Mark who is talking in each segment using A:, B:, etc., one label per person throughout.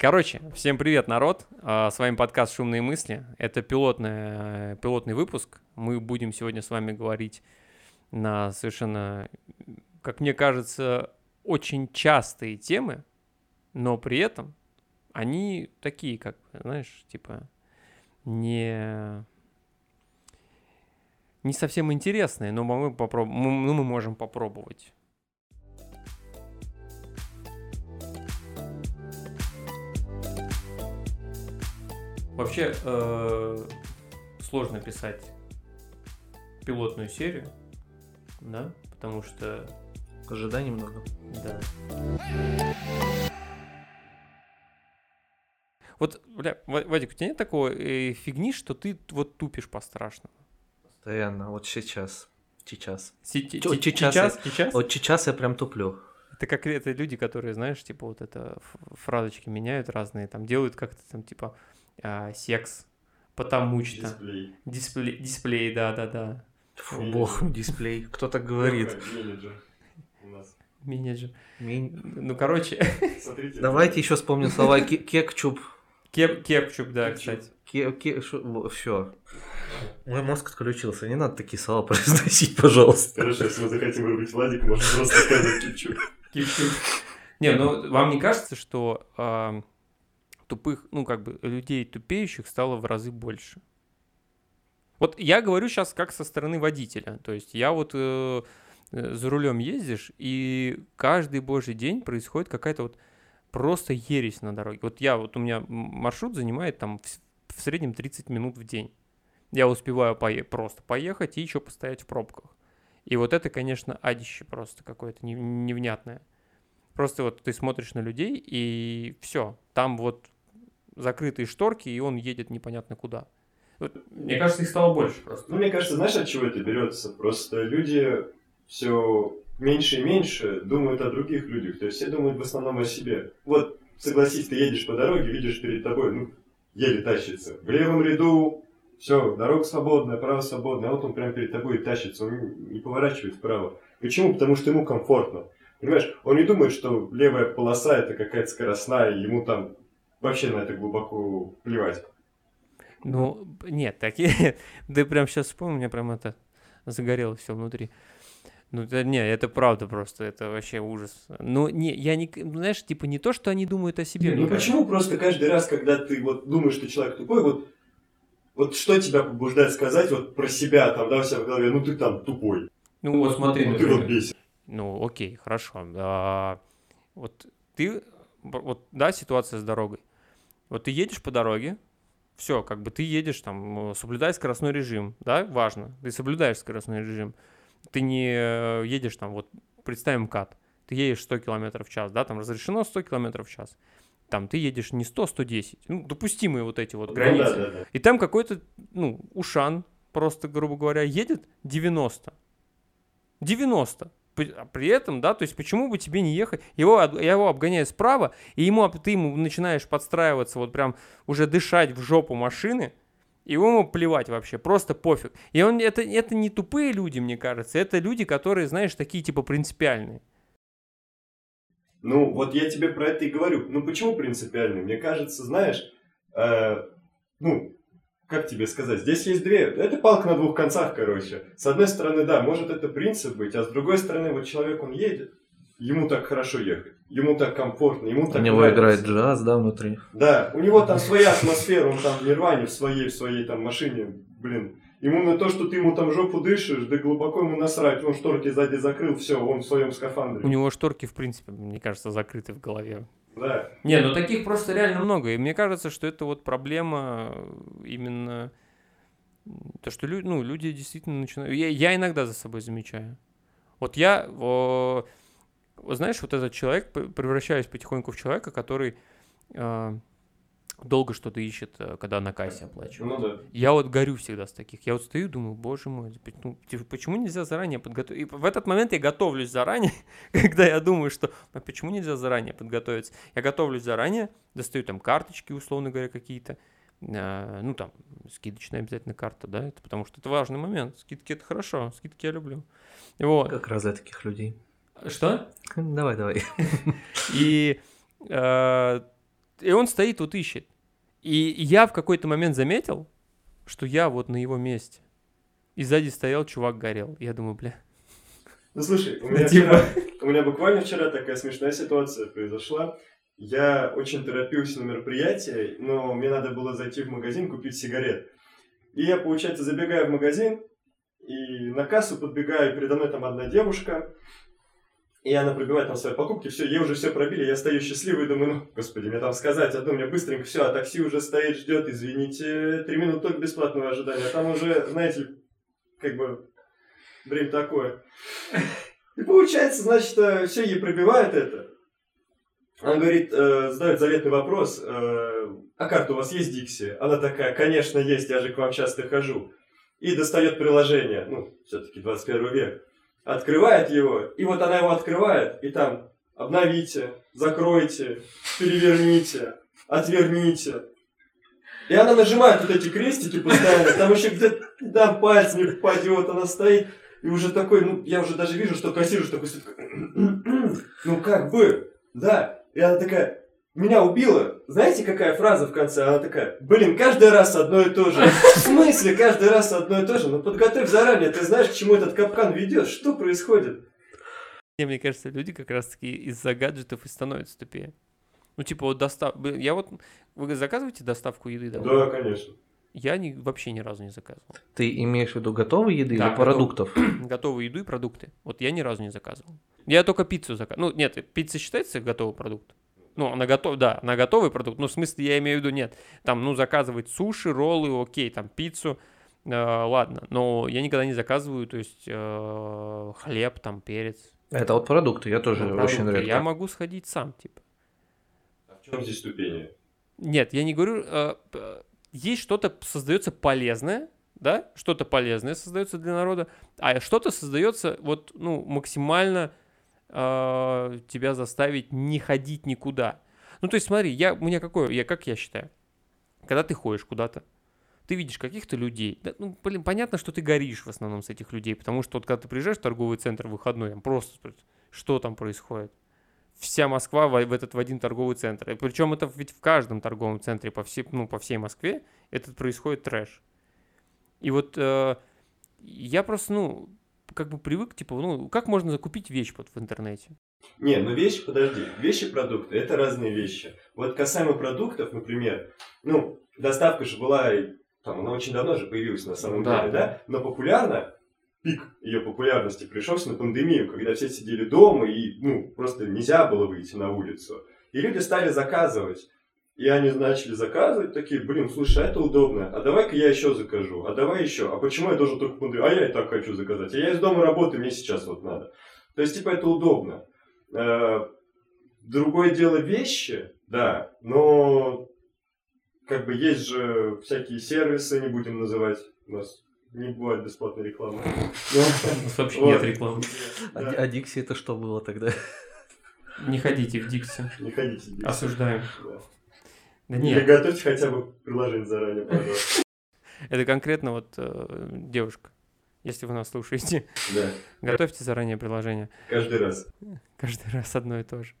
A: Короче, всем привет, народ. А, С вами подкаст «Шумные мысли». Это пилотный, пилотный выпуск. Мы будем сегодня с вами говорить на совершенно, как мне кажется, очень частые темы, но при этом они такие, как, знаешь, типа, не, не совсем интересные, но мы, попроб... м- ну, мы можем попробовать. Вообще э, сложно писать пилотную серию, да, потому что,
B: Ожиданий много.
A: да. Вот, бля, Ва- Вадик, у тебя нет такого э, фигни, что ты вот тупишь по-страшному?
B: Постоянно. Вот сейчас. Сейчас. Сейчас
A: Сейчас, сейчас?
B: Вот сейчас я прям туплю.
A: Это как это люди, которые, знаешь, типа вот это фразочки меняют разные, там делают как-то там типа а, секс, потому что
C: Дисплей.
A: дисплей, дисплей, да, да, да,
B: Фу,
C: Менеджер.
B: бог, дисплей. Кто так говорит?
C: Менеджер у нас.
A: менеджер. Ну, короче,
C: Смотрите.
B: Давайте еще вспомним слова ке- кекчуп.
A: кеп, кепчуп, да, кстати.
B: Ке- ке- шо- Все. Мой мозг отключился. Не надо такие слова произносить, пожалуйста.
C: Хорошо, если мы захотим выбрать Владик, можно просто сказать Кипчук.
A: Кепчуп. Не, ну вам не кажется, что тупых, ну как бы людей тупеющих стало в разы больше? Вот я говорю сейчас как со стороны водителя. То есть я вот э, э, за рулем ездишь, и каждый божий день происходит какая-то вот просто ересь на дороге. Вот я, вот у меня маршрут занимает там в, в среднем 30 минут в день. Я успеваю пое- просто поехать и еще постоять в пробках. И вот это, конечно, адище просто какое-то не- невнятное. Просто вот ты смотришь на людей, и все. Там вот закрытые шторки, и он едет непонятно куда. Вот, мне кажется, их стало больше просто.
C: Ну, мне кажется, знаешь, от чего это берется? Просто люди все меньше и меньше думают о других людях. То есть все думают в основном о себе. Вот, согласись, ты едешь по дороге, видишь перед тобой, ну, еле тащится. В левом ряду все, дорога свободная, право свободное, а вот он прямо перед тобой и тащится, он не поворачивает вправо. Почему? Потому что ему комфортно. Понимаешь, он не думает, что левая полоса это какая-то скоростная, ему там вообще на это глубоко плевать.
A: Ну, нет, такие... Ты прям сейчас вспомнил, у меня прям это загорелось все внутри. Ну, это, не, это правда просто, это вообще ужас. Ну, не, я не... к- Знаешь, типа не то, что они думают о себе. мне
C: Ну
A: кажется.
C: почему просто каждый раз, когда ты вот думаешь, что человек тупой, вот, вот что тебя побуждает сказать вот про себя, там, да, у себя в голове, ну ты там тупой,
A: Ну, вот смотри,
C: ну ты вот бесит.
A: Ну, окей, хорошо. А, вот ты, вот, да, ситуация с дорогой. Вот ты едешь по дороге, все, как бы ты едешь там, э, соблюдай скоростной режим, да, важно. Ты соблюдаешь скоростной режим. Ты не э, едешь там, вот, представим кат, ты едешь 100 км в час, да, там разрешено 100 км в час. Там ты едешь не 100, 110, ну, допустимые вот эти вот
C: Ну
A: границы.
C: да, да, да.
A: И там какой-то, ну, Ушан, просто, грубо говоря, едет 90. 90. А при этом, да, то есть почему бы тебе не ехать? Его, от- его обгоняют справа, и ему, ты ему начинаешь подстраиваться, вот прям уже дышать в жопу машины, и ему плевать вообще, просто пофиг. И он, это, это не тупые люди, мне кажется, это люди, которые, знаешь, такие типа принципиальные.
C: Ну вот я тебе про это и говорю. Ну почему принципиально? Мне кажется, знаешь, э, ну, как тебе сказать, здесь есть две, это палка на двух концах, короче. С одной стороны, да, может это принцип быть, а с другой стороны, вот человек, он едет, ему так хорошо ехать, ему так комфортно, ему
B: У
C: так
B: него
C: нравится.
B: играет джаз, да, внутри.
C: Да, у него там своя атмосфера, он там в нирване, в своей, в своей там машине, блин. Ему на то, что ты ему там жопу дышишь, да глубоко ему насрать, он шторки сзади закрыл, все, он в своем скафандре.
A: У него шторки, в принципе, мне кажется, закрыты в голове.
C: Да.
A: Не, ну таких просто реально много. И мне кажется, что это вот проблема э, именно то, что лю- ну, люди действительно начинают... Я, я иногда за собой замечаю. Вот я, о, знаешь, вот этот человек, превращаюсь потихоньку в человека, который э, долго что-то ищет, э, когда на кассе оплачивает.
C: Ну да.
A: Я вот горю всегда с таких. Я вот стою и думаю, боже мой, ну, типа, почему нельзя заранее подготовить? И в этот момент я готовлюсь заранее, когда я думаю, что а почему нельзя заранее подготовиться? Я готовлюсь заранее, достаю там карточки, условно говоря, какие-то. а, ну, там, скидочная обязательно карта, да, это потому что это важный момент. Скидки это хорошо, скидки я люблю. Вот.
B: Как раз для таких людей.
A: Что?
B: Давай, давай.
A: И э, и он стоит, вот ищет. И я в какой-то момент заметил, что я вот на его месте. И сзади стоял чувак горел. Я думаю, бля.
C: Ну слушай, у меня,
A: Типа.
C: вчера, у меня буквально вчера такая смешная ситуация произошла. Я очень торопился на мероприятие, но мне надо было зайти в магазин купить сигарет. И я, получается, забегаю в магазин, и на кассу подбегаю, передо мной там одна девушка, и она пробивает там свои покупки, все, ей уже все пробили, я стою счастливый, думаю, ну, господи, мне там сказать одну, мне быстренько, все, а такси уже стоит, ждет, извините, три минуты только бесплатного ожидания, а там уже, знаете, как бы, время такое. И получается, значит, все, ей пробивает это. Она говорит, э, задает заветный вопрос, э, а карта у вас есть Дикси? Она такая, конечно, есть, я же к вам часто хожу. И достает приложение, ну, все-таки 21 век. Открывает его, и вот она его открывает, и там обновите, закройте, переверните, отверните. И она нажимает вот эти крестики постоянно, там еще где-то там пальцем не попадет, она стоит, и уже такой, ну, я уже даже вижу, что кассир уже такой, стоит, ну, как бы, да. И она такая, меня убила. Знаете, какая фраза в конце? Она такая, блин, каждый раз одно и то же. В смысле каждый раз одно и то же? Ну, подготовь заранее, ты знаешь, к чему этот капкан ведет, что происходит?
A: Не, мне кажется, люди как раз-таки из-за гаджетов и становятся тупее. Ну, типа, вот достав... Я вот... Вы заказываете доставку еды домой?
C: Да, конечно.
A: Я ни... вообще ни разу не заказывал.
B: Ты имеешь в виду готовой еды
A: Да,
B: или продуктов?
A: Готовую еду и продукты. Вот я ни разу не заказывал. Я только пиццу заказывал. Ну, нет, пицца считается готовый продукт? Ну, она готова, да, она готовый продукт. Ну, в смысле, я имею в виду, нет. Там, ну, заказывать суши, роллы, окей, там, пиццу, э, ладно. Но я никогда не заказываю, то есть, э, хлеб, там, перец.
B: Это вот продукты, я тоже
A: Ну,
B: очень
A: продукты.
B: редко.
A: Я могу сходить сам, типа.
C: А в чем здесь ступени?
A: Нет, я не говорю, э, есть что-то создается полезное, да, что-то полезное создается для народа, а что-то создается вот, ну, максимально э, тебя заставить не ходить никуда. Ну, то есть, смотри, я, у меня какое, я, как я считаю, когда ты ходишь куда-то, ты видишь каких-то людей, да, ну, блин, понятно, что ты горишь в основном с этих людей, потому что вот когда ты приезжаешь в торговый центр в выходной, там просто, что там происходит? Вся Москва в, в этот в один торговый центр. И причем это ведь в каждом торговом центре по всей, ну, по всей Москве этот происходит трэш. И вот э, я просто, ну, как бы привык, типа, ну, как можно закупить вещь вот в интернете?
C: Не, ну вещи, подожди, вещи, продукты, это разные вещи. Вот касаемо продуктов, например, ну, доставка же была, там, она очень давно же появилась на самом
A: Да.
C: деле, да? Но популярно, пик ее популярности пришелся на пандемию, когда все сидели дома и, ну, просто нельзя было выйти на улицу. И люди стали заказывать. И они начали заказывать, такие, блин, слушай, а это удобно, а давай-ка я еще закажу, а давай еще, а почему я должен только пандемию, а я и так хочу заказать, а я из дома работаю, мне сейчас вот надо. То есть, типа, это удобно. Э, Другое дело вещи, да, но как бы есть же всякие сервисы, не будем называть, у нас не бывает бесплатной рекламы.
A: вообще
C: нет
A: рекламы.
B: А, а Дикси это что было тогда?
A: Не ходите в Дикси.
C: Не ходите. здесь.
A: Осуждаем.
C: Да Или
A: нет,
C: готовьте хотя бы приложение заранее, пожалуйста.
A: это конкретно вот э, девушка. Если вы нас слушаете,
C: Да,
A: готовьте заранее приложение.
C: каждый раз.
A: Каждый раз одно и то же.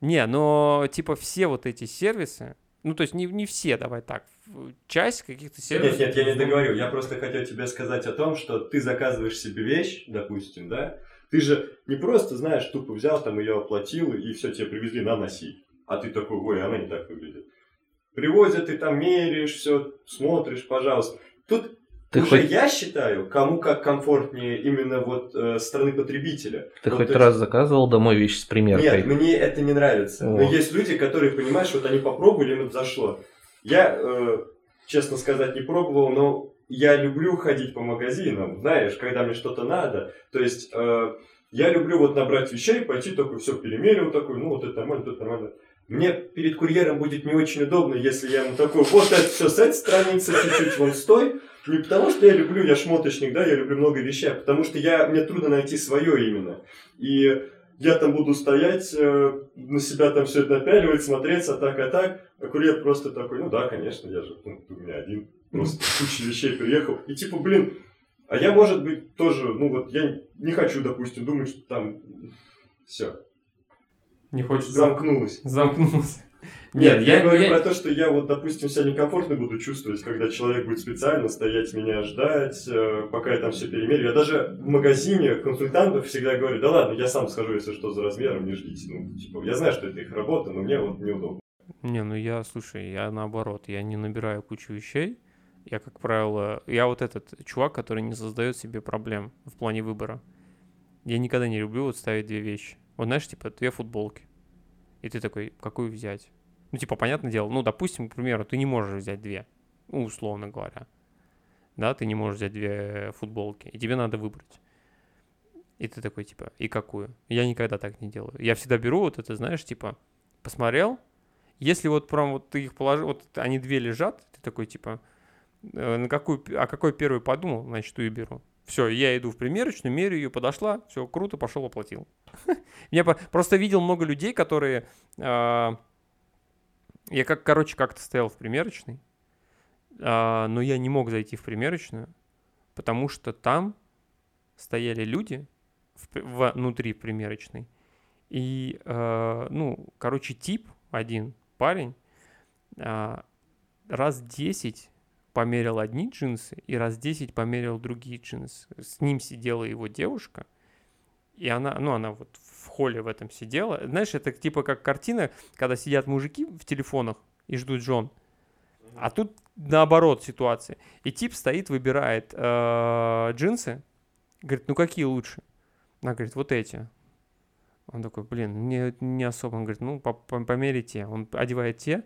A: Не, но типа все вот эти сервисы, ну то есть не, не все, давай так, часть каких-то сервисов.
C: Нет, нет, я не договорю. Я просто хотел тебе сказать о том, что ты заказываешь себе вещь, допустим, да? Ты же не просто, знаешь, тупо взял, там ее оплатил, и все, тебе привезли, на, носи. А ты такой, ой, она не так выглядит. Привозят, ты там меряешь, все, смотришь, пожалуйста. Тут
B: Ты
C: уже
B: хоть,
C: я считаю, кому как комфортнее именно вот э, стороны потребителя.
B: ты
C: Вот,
B: хоть
C: то есть-
B: раз заказывал домой вещи с примеркой?
C: Нет, мне это не нравится.
B: О.
C: Но есть люди, которые, понимаешь, вот они попробовали, им это зашло. Я, э, честно сказать, не пробовал, но я люблю ходить по магазинам, знаешь, когда мне что-то надо. То есть э, я люблю вот набрать вещей, пойти такой, все перемерил, такой, ну вот это нормально, тут нормально. Мне перед курьером будет не очень удобно, если я ему такой, вот это все с этой страницы, чуть-чуть вон стой. Не потому что я люблю, я шмоточник, да, я люблю много вещей, а потому что я, мне трудно найти свое именно. И я там буду стоять, э, на себя там все это напяливать, смотреться так, а так. А курьер просто такой, ну да, конечно, я же, ну, у меня один, просто куча вещей приехал. И типа, блин, а я, может быть, тоже, ну вот, я не хочу, допустим, думать, что там все,
A: Не хочется.
C: замкнулось.
A: Замкнулся.
C: Нет, я,
A: я-
C: говорю
A: я-
C: про то, что я вот, допустим, себя некомфортно буду чувствовать, когда человек будет специально стоять меня ждать, э, пока я там все перемерю. Я даже в магазине консультантов всегда говорю, да ладно, я сам скажу, если что, за размером, не ждите. Ну, типа, я знаю, что это их работа, но мне вот неудобно.
A: Не, ну я, слушай, я наоборот, я не набираю кучу вещей. Я, как правило, я вот этот чувак, который не создает себе проблем в плане выбора. Я никогда не люблю вот ставить две вещи. Вот знаешь, типа, две футболки. И ты такой, какую взять? Ну, типа, понятное дело, ну, допустим, к примеру, ты не можешь взять две, ну, условно говоря. Да, ты не можешь взять две футболки, и тебе надо выбрать. И ты такой, типа, и какую? Я никогда так не делаю. Я всегда беру вот это, знаешь, типа, посмотрел, если вот прям вот ты их положил, вот они две лежат, ты такой, типа, э, на какую, а какой первый подумал, значит, ту и беру. Все, я иду в примерочную, мерю ее, подошла, все, круто, пошел, оплатил. Я просто видел много людей, которые... а, Я как, короче, как-то стоял в примерочной, а, но я не мог зайти в примерочную, потому что там стояли люди внутри примерочной, и, а, ну, короче, тип один, парень, раз 10 померил одни джинсы и раз 10 померил другие джинсы. С ним сидела его девушка, и она, ну, она вот в холле в этом сидела. Знаешь, это типа как картина, когда сидят мужики в телефонах и ждут жен. А тут наоборот ситуация. И тип стоит, выбирает э, джинсы. Говорит, ну какие лучше? Она говорит, вот эти. Он такой, блин, мне не особо. Он говорит, ну, по- по- померяй те. Он одевает те.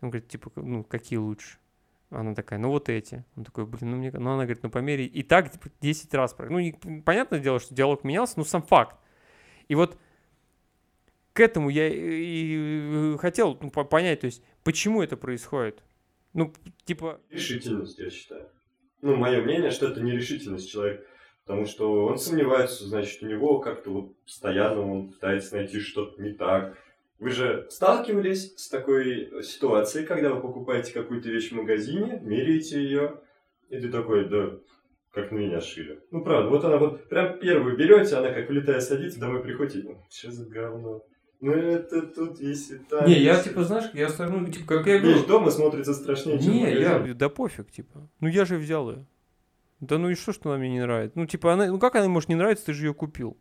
A: Он говорит, типа, ну, какие лучше? Она такая, ну, вот эти. Он такой, блин, ну, мне... Ну, она говорит, ну, померяй. И так типа, 10 раз. про- Ну, не- понятное дело, что диалог менялся, но сам факт. И вот к этому я и, хотел ну, по- понять, то есть, почему это происходит? Ну, типа,
C: Решительность, я считаю. Ну, мое мнение, что это нерешительность человека. Потому что он сомневается, значит, у него как-то вот постоянно он пытается найти что-то не так. Вы же сталкивались с такой ситуацией, когда вы покупаете какую-то вещь в магазине, меряете ее, и ты такой, да, как на меня шили. Ну, правда, вот она вот прям первую берете, она как влетая садится, домой приходите, «Ну, что за говно? Ну, это тут висит, там
A: не, я,
C: висит».
A: типа, знаешь, я ну, типа, как я
C: Вещь
A: говорю,
C: дома смотрится страшнее, чем
A: не, я, да пофиг, типа, ну, я же взял ее. Да ну и что, что она мне не нравится? Ну, типа, она, ну, как она может не нравиться, ты же ее купил.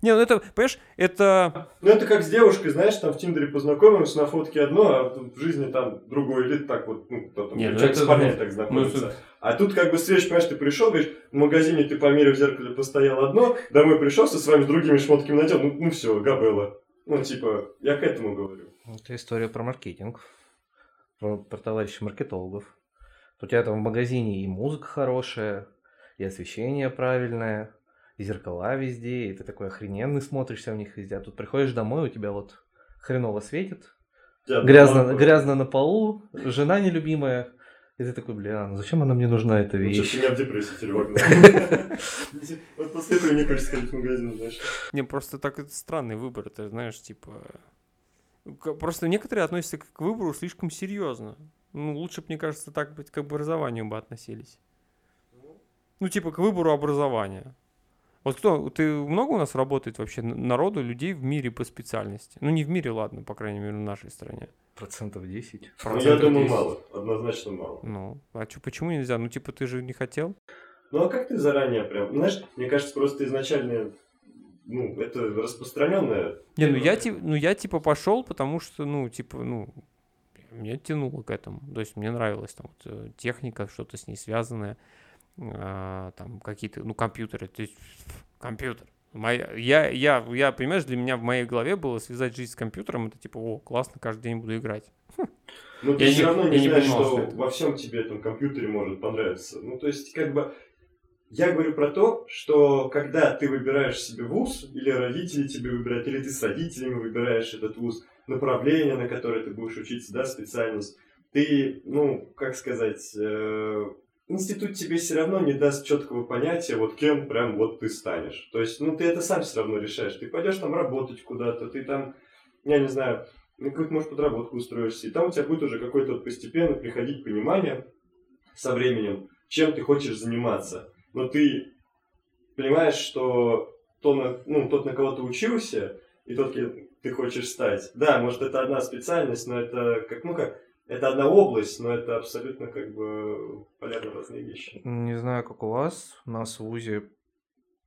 A: Не, ну это, понимаешь, это...
C: Ну, это как с девушкой, знаешь, там в Тиндере познакомился, на фотке одно, а в жизни там другое. Или так вот, ну, кто там,
A: Не, ну
C: человек
A: это-
C: с парнями
A: ну,
C: так
A: Ну,
C: знакомится.
A: это-
C: А тут как бы свеч, понимаешь, ты пришел, говоришь, в магазине ты померил в зеркале, постоял одно, домой пришел, со своими другими шмотками надел, ну, ну все, габела. Ну, типа, я к этому говорю.
B: Это история про маркетинг, про, про товарищей маркетологов. У тебя там в магазине и музыка хорошая, и освещение правильное, и зеркала везде, и ты такой охрененный смотришься в них везде. А тут приходишь домой, у тебя вот хреново светит, грязно, грязно на полу, жена нелюбимая. И ты такой, бля, ну зачем она мне нужна, эта
C: ну,
B: вещь?
C: что-то меня в депрессию вогнал. Вот после этого не хочется ходить в магазин, знаешь.
A: Не, просто так это странный выбор, ты знаешь, типа... к- Просто некоторые относятся к к выбору слишком серьезно. Ну, лучше бы, мне кажется, так быть к образованию бы относились. Ну, типа, к выбору образования. Вот кто, ты много у нас работает вообще народу, людей в мире по специальности? Ну, не в мире, ладно, по крайней мере, в нашей стране.
B: Процентов 10.
C: Ну, я
A: Процентов
C: думаю,
A: 10.
C: мало. Однозначно мало.
A: Ну, а чё, почему нельзя? Ну, типа, ты же не хотел?
C: Ну, а как ты заранее прям? Знаешь, мне кажется, просто изначально, ну, это распространенное
A: Не, ну я, ти- ну я типа пошел, потому что, ну, типа, ну, меня тянуло к этому. То есть мне нравилась там вот, э, техника, что-то с ней связанное, а, там какие-то, ну, компьютеры, то есть компьютер. Моя, я, я, я, понимаешь, для меня в моей голове было связать жизнь с компьютером, это типа, о, классно, каждый день буду играть.
C: Но ты
A: Я
C: все
A: не-
C: равно
A: я
C: не знаешь,
A: понимал,
C: что,
A: что
C: во всем тебе этом компьютере может понравиться. Ну, то есть, как бы, я говорю про то, что когда ты выбираешь себе вуз, или родители тебе выбирают, или ты с родителями выбираешь этот вуз, направление, на которое ты будешь учиться, да, специальность, ты, ну, как сказать, э, институт тебе все равно не даст четкого понятия, вот кем прям вот ты станешь. То есть, ну, ты это сам все равно решаешь. Ты пойдешь там работать куда-то, ты там, я не знаю, на какую-то, может, подработку устроишься, и там у тебя будет уже какое-то вот постепенно приходить понимание со временем, чем ты хочешь заниматься. Но ты понимаешь, что то, на, ну, тот, на кого ты учился, и тот, ке- ты хочешь стать. Да, может, это одна специальность, но это как, ну как, это одна область, но это абсолютно как бы полярно разные вещи.
B: Не знаю, как у вас, у нас в ВУЗе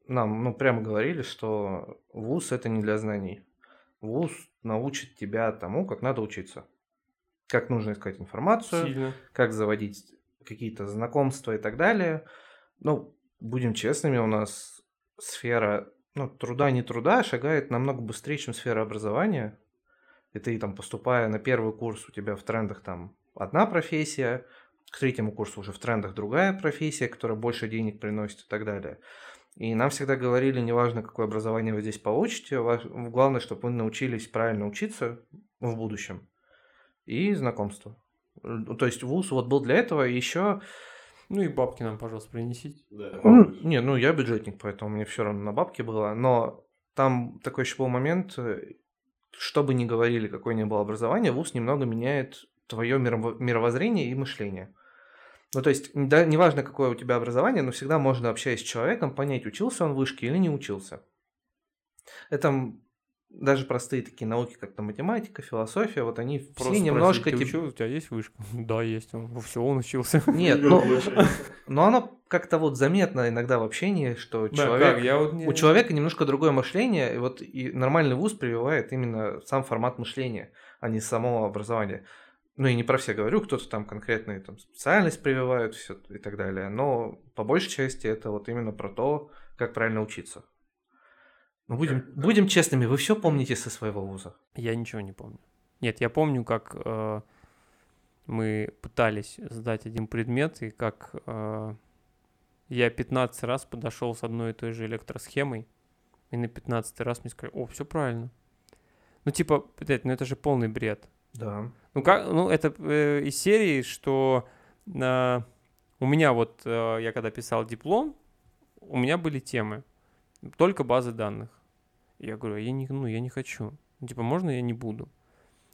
B: нам ну, прямо говорили, что ВУЗ это не для знаний. ВУЗ научит тебя тому, как надо учиться. Как нужно искать информацию,
A: Сильно.
B: как заводить какие-то знакомства и так далее. Ну, будем честными, у нас сфера ну, труда не труда шагает намного быстрее, чем сфера образования. И ты там, поступая на первый курс, у тебя в трендах там одна профессия, к третьему курсу уже в трендах другая профессия, которая больше денег приносит и так далее. И нам всегда говорили, неважно, какое образование вы здесь получите, главное, чтобы вы научились правильно учиться в будущем. И знакомство. Э, То есть вуз вот был для этого, и еще...
A: Ну и бабки нам, пожалуйста, принесите.
C: Да.
B: Ну, не, ну я бюджетник, поэтому мне все равно на бабки было, но там такой еще был момент, э, что бы ни говорили, какое ни было образование, вуз немного меняет твое мировоззрение и мышление. Ну, то есть, да, неважно, какое у тебя образование, но всегда можно, общаясь с человеком, понять, учился он в вышке или не учился. Это даже простые такие науки, как там математика, философия, вот они
A: Просто
B: все немножко...
A: спросить, ты
B: типа-
A: учил? у тебя есть вышка? Да, есть. Он, все, он учился.
B: Нет, ну, но оно как-то вот заметно иногда в общении, что
A: Да,
B: человек...
A: как? Я вот не-
B: У человека немножко другое мощление, и вот и нормальный вуз прививает именно сам формат мышления, а не само образование. Ну и не про все говорю, кто-то там конкретную там, специальность прививают все и так далее, но по большей части это вот именно про то, как правильно учиться. Ну, будем,
C: Как-
B: будем честными, вы все помните со своего вуза?
A: Я ничего не помню. Нет, я помню, как э, мы пытались сдать один предмет, и как э, я 15 раз подошел с одной и той же электросхемой, и на 15 раз мне сказали, о, все правильно. Ну, типа, блядь, ну это же полный бред.
B: Да.
A: Ну, как, ну это э, из серии, что э, у меня вот, э, я когда писал диплом, у меня были темы, только базы данных. Я говорю, я не, ну, я не хочу. Ну, Типа, можно я не буду?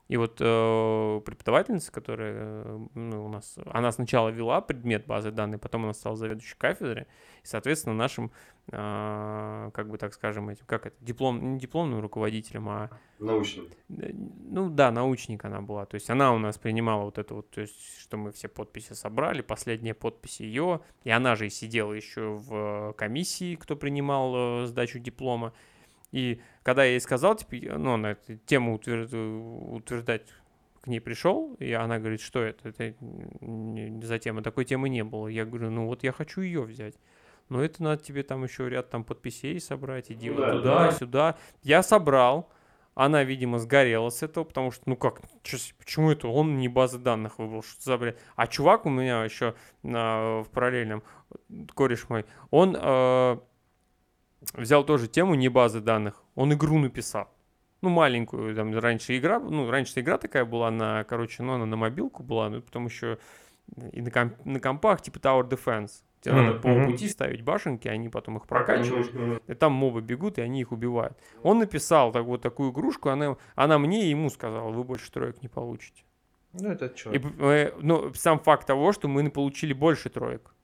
A: И вот э, преподавательница, которая э, ну, у нас, она сначала вела предмет базы данных, потом она стала заведующей кафедры, и, соответственно, нашим, э, как бы так скажем, этим, как это, диплом, не дипломным руководителем, а
C: Научным.
A: Э, Ну да, научник она была. То есть она у нас принимала вот это вот, то есть, что мы все подписи собрали, последняя подпись ее. И она же и сидела еще в комиссии, кто принимал э, сдачу диплома. И когда я ей сказал, типа, ну, на эту тему утвер- утверждать к ней пришел, и она говорит, что это, это не за тема, такой темы не было. Я говорю, ну вот я хочу ее взять. Но это надо тебе там еще ряд там подписей собрать, иди
C: Ну
A: вот
C: да,
A: туда,
C: да.
A: сюда. Я собрал, она, видимо, сгорела с этого, потому что, ну как, чё почему это он не базы данных выбрал, что за бред? А чувак у меня еще на- в параллельном, кореш мой, он э, взял тоже тему не базы данных, он игру написал. Ну, маленькую, там, раньше игра, ну, раньше игра такая была на, короче, ну, она на мобилку была, ну, потом еще и на, комп- на компах, типа Tower Defense. Тебе
B: Мгм,
A: надо по пути ставить башенки, они потом их прокачиваешь,
C: Мгм.
A: и там мобы бегут, и они их убивают. Он написал так, вот такую игрушку, она, она мне и ему сказала, вы больше троек не получите.
B: Ну, это что?
A: И, э, ну, сам факт того, что мы получили больше троек.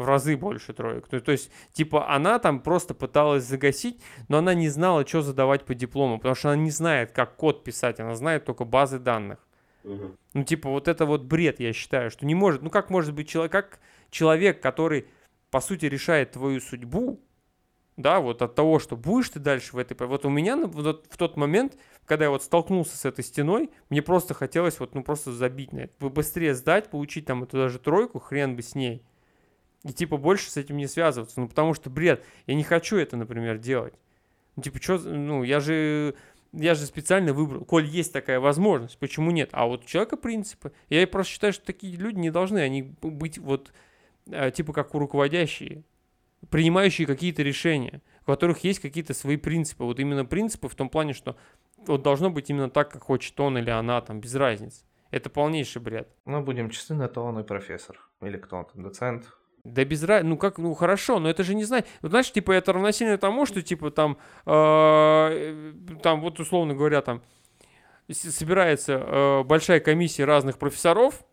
A: В разы больше троек. То, то есть, типа, она там просто пыталась загасить, но она не знала, что задавать по диплому, потому что она не знает, как код писать, она знает только базы данных.
C: Мгм.
A: Ну, типа, вот это вот бред, я считаю, что не может, ну, как может быть человек, как человек, который, по сути, решает твою судьбу, да, вот от того, что будешь ты дальше в этой... Вот у меня вот в тот момент, когда я вот столкнулся с этой стеной, мне просто хотелось вот, ну, просто забить на это. Бы- Быстрее сдать, получить там эту даже тройку, хрен бы с ней. И, типа, больше с этим не связываться. Ну, потому что, бред, я не хочу это, например, делать. Ну, типа, что, ну, я же... Я же специально выбрал, коль есть такая возможность, почему нет? А вот у человека принципы. Я просто считаю, что такие люди не должны, они быть вот э, типа как у руководящие, принимающие какие-то решения, у которых есть какие-то свои принципы. Вот именно принципы в том плане, что вот должно быть именно так, как хочет он или она, там, без разницы. Это полнейший бред.
B: Ну, будем честны, на то он и профессор. Или кто он там, доцент.
A: Да без разницы, ну как, ну хорошо, но это же не знаю, вот знаешь, типа это равносильно тому, что типа там, э, там вот условно говоря, там собирается э, большая комиссия разных профессоров,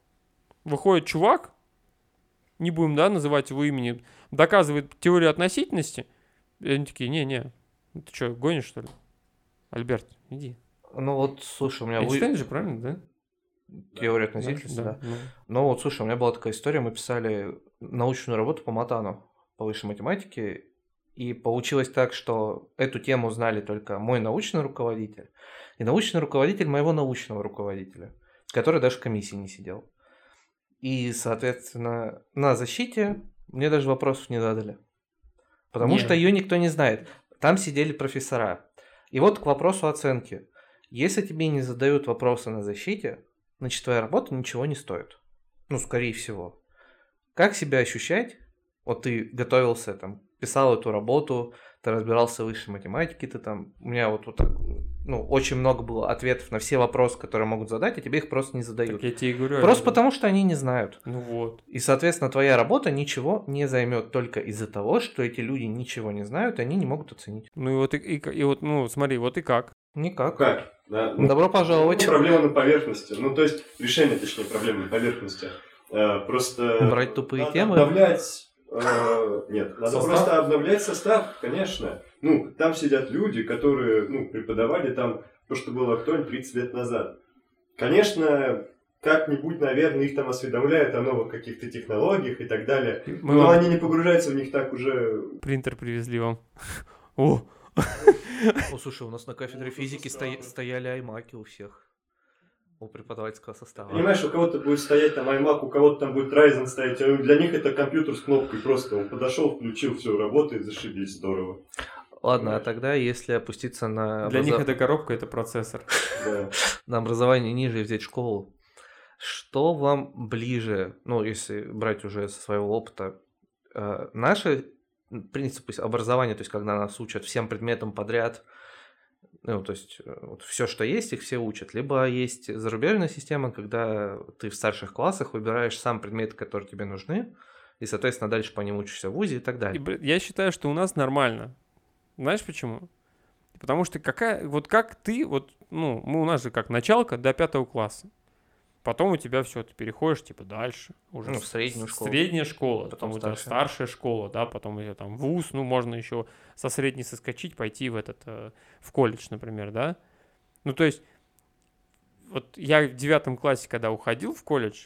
A: выходит чувак, не будем, да, называть его имени, доказывает теорию относительности, и они такие, не-не, ты что, гонишь что ли? Альберт, иди.
B: Ну вот, слушай, у меня вы-
A: Эйнштейн же, правильно, да?
B: Теория относительности, да.
A: ну.
B: Ну вот, слушай, у меня была такая история, мы писали научную работу по матану, по высшей математике, и получилось так, что эту тему знали только мой научный руководитель и научный руководитель моего научного руководителя, который даже в комиссии не сидел. И, соответственно, на защите мне даже вопросов не задали. Потому
A: Не.
B: что ее никто не знает. Там сидели профессора. И вот к вопросу оценки. Если тебе не задают вопросы на защите, значит твоя работа ничего не стоит. Ну, скорее всего. Как себя ощущать? Вот ты готовился, там, писал эту работу, ты разбирался в высшей математике, ты там... У меня вот, вот так, ну, очень много было ответов на все вопросы, которые могут задать, а тебе их просто не задают.
A: Так я тебе и говорю.
B: Просто
A: это-
B: потому, что они не знают.
A: Ну вот.
B: И, соответственно, твоя работа ничего не займет только из-за того, что эти люди ничего не знают, и они не могут оценить.
A: Ну и вот, и, и- и вот, ну, смотри, вот и как.
B: Никак.
C: Как? Да, ну,
B: Добро пожаловать.
C: Ну, Проблема на поверхности. Ну, то есть, решение, точнее, проблемы на поверхности. Э, Просто...
B: Брать тупые
C: надо
B: темы?
C: Обновлять... э, Нет, надо
B: Состав?
C: просто обновлять состав, конечно. Ну, там сидят люди, которые, ну, преподавали там то, что было актуально 30 лет назад. Конечно, как-нибудь, наверное, их там осведомляют о новых каких-то технологиях и так далее.
A: Мы
C: Но
A: вам
C: они не погружаются в них так уже...
A: принтер привезли вам. О,
B: О, слушай, у нас на кафедре физики стоя- стояли аймаки у всех. У преподавательского состава.
C: Понимаешь, у кого-то будет стоять там iMac, у кого-то там будет Ryzen стоять. а Для них это компьютер с кнопкой просто. Он подошел, включил, все, работает, зашибись, здорово.
B: Ладно, а тогда, если опуститься на,
A: для них это коробка, это процессор.
C: Да.
B: на образование ниже и взять школу, что вам ближе, ну, если брать уже со своего опыта, э, наши принципы образования, то есть когда нас учат всем предметам подряд, ну, то есть э, вот все, что есть, их все учат. Либо есть зарубежная система, когда ты в старших классах выбираешь сам предметы, которые тебе нужны, и, соответственно, дальше по ним учишься в ВУЗе и так далее.
A: я считаю, что у нас нормально. Знаешь почему? Потому что какая, вот как ты, вот, ну, мы у нас же как началка до пятого класса. Потом у тебя все, ты переходишь, типа, дальше. Уже
B: Ну, в среднюю школу.
A: Средняя школа,
B: Потом
A: потом у тебя
B: старшая.
A: школа, да, потом ее там вуз, ну, можно еще со средней соскочить, пойти в этот, э, в колледж, например, да. Ну, то есть, вот я в девятом классе, когда уходил в колледж,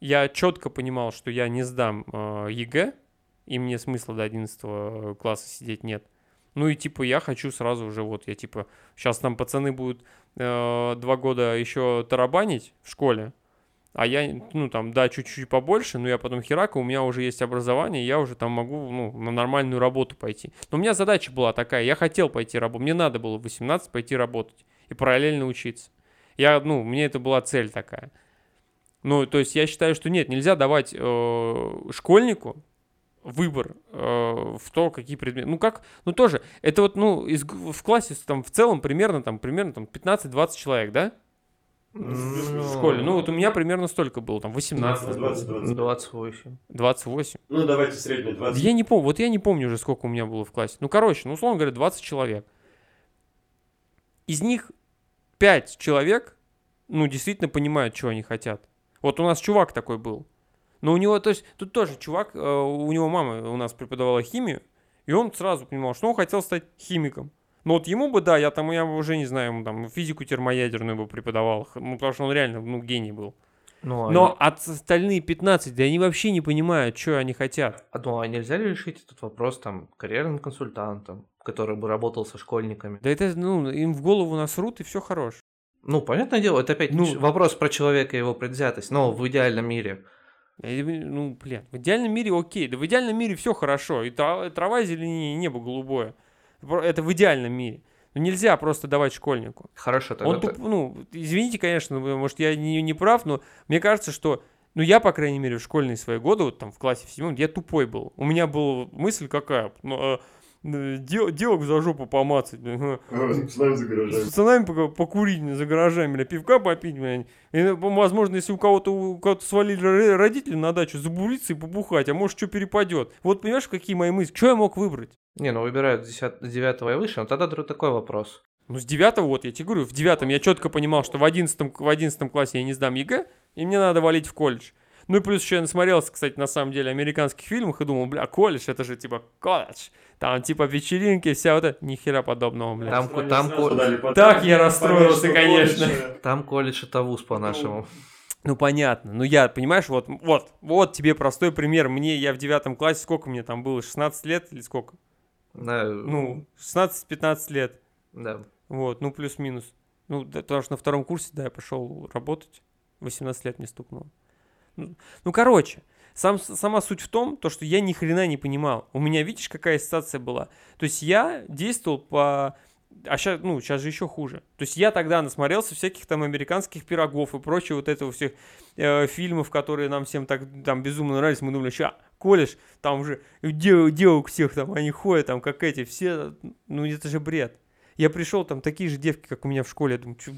A: я четко понимал, что я не сдам э, ЕГЭ, и мне смысла до 11 класса сидеть нет. Ну и типа я хочу сразу уже вот, я типа, сейчас там пацаны будут э, два года еще тарабанить в школе, а я, ну там, да, чуть-чуть побольше, но я потом херака, у меня уже есть образование, я уже там могу, ну, на нормальную работу пойти. Но у меня задача была такая, я хотел пойти работать, мне надо было в 18 пойти работать и параллельно учиться. Я, ну, мне это была цель такая. Ну, то есть я считаю, что нет, нельзя давать э, школьнику выбор э, в то, какие предметы. Ну как, ну тоже, это вот, ну, из, в классе там в целом примерно там, примерно там 15-20 человек, да?
B: Ну,
A: В школе. Ну вот у меня примерно столько было, там 18,
C: 20, 20.
B: 28.
A: 28.
C: Ну, давайте средний 20.
A: Я не помню, вот я не помню уже, сколько у меня было в классе. Ну, короче, ну, условно говоря, 20 человек. Из них 5 человек, ну, действительно понимают, что они хотят. Вот у нас чувак такой был. Но у него, то есть, тут тоже чувак, э, у него мама у нас преподавала химию, и он сразу понимал, что он хотел стать химиком. Но вот ему бы, да, я там, я уже не знаю, ему там физику термоядерную бы преподавал, ну, потому что он реально, ну, гений был.
B: Ну, а
A: Но от остальные 15, да они вообще не понимают, что они хотят.
B: А, ну, а нельзя ли решить этот вопрос там карьерным консультантом, который бы работал со школьниками?
A: Да это, ну, им в голову насрут, и все хорош.
B: Ну, понятное дело, это опять
A: Ну-
B: вопрос про человека и его предвзятость, но в идеальном мире.
A: Ну, блин, в идеальном мире окей. Да в идеальном мире все хорошо. И трава, зеленее, и небо голубое. Это в идеальном мире. Но нельзя просто давать школьнику.
B: Хорошо, тогда...
A: Он туп- ну, извините, конечно, может, я не, не прав, но мне кажется, что, ну, я, по крайней мере, в школьные свои годы, вот там в классе в седьмом, я тупой был. У меня была мысль какая, ну, э, дел- девок за жопу помацать, блин, а,
C: А, С нами за
A: с
C: гаражами.
A: пацанами покурить за гаражами, бля, пивка попить, блин. И, ну, возможно, если у кого-то у кого-то свалили ро- родители на дачу, забуриться и побухать, а может, что перепадет. Вот понимаешь, какие мои мысли? Что я мог выбрать?
B: Не, ну выбирают с 10 с 9 и выше, но тогда такой вопрос.
A: Ну, с девятого, вот, я тебе говорю, в девятом я четко понимал, что в одиннадцатом, в одиннадцатом классе я не сдам ЕГЭ, и мне надо валить в колледж. Ну и плюс еще я насмотрелся, кстати, на самом деле, американских фильмах и думал, бля, колледж, это же типа колледж. Там типа вечеринки, вся вот это, ни хера подобного, бля.
B: Там- там
C: сразу
B: ко-
C: дали по
A: Так я расстроился, конечно.
C: колледж,
B: Там колледж это вуз по-нашему.
A: Ну понятно, ну я, понимаешь, вот, вот, вот тебе простой пример. Мне, я в девятом классе, сколько мне там было, 16 лет или сколько?
B: Да,
A: Ну, 16-15 лет.
B: да.
A: Вот, ну плюс-минус. Ну, да, потому что на втором курсе, да, я пошел работать. 18 лет мне стукнуло. Ну, короче, сам, сама суть в том, то, что я ни хрена не понимал. У меня, видишь, какая ситуация была? То есть я действовал по... А сейчас, ну, сейчас же еще хуже. То есть я тогда насмотрелся всяких там американских пирогов и прочего вот этого всех э, фильмов, которые нам всем так там безумно нравились. Мы думали, ща, колледж, там уже дев- девок всех там, они ходят там, как эти, все, ну, это же бред. Я пришел, там такие же девки, как у меня в школе. Я думаю, что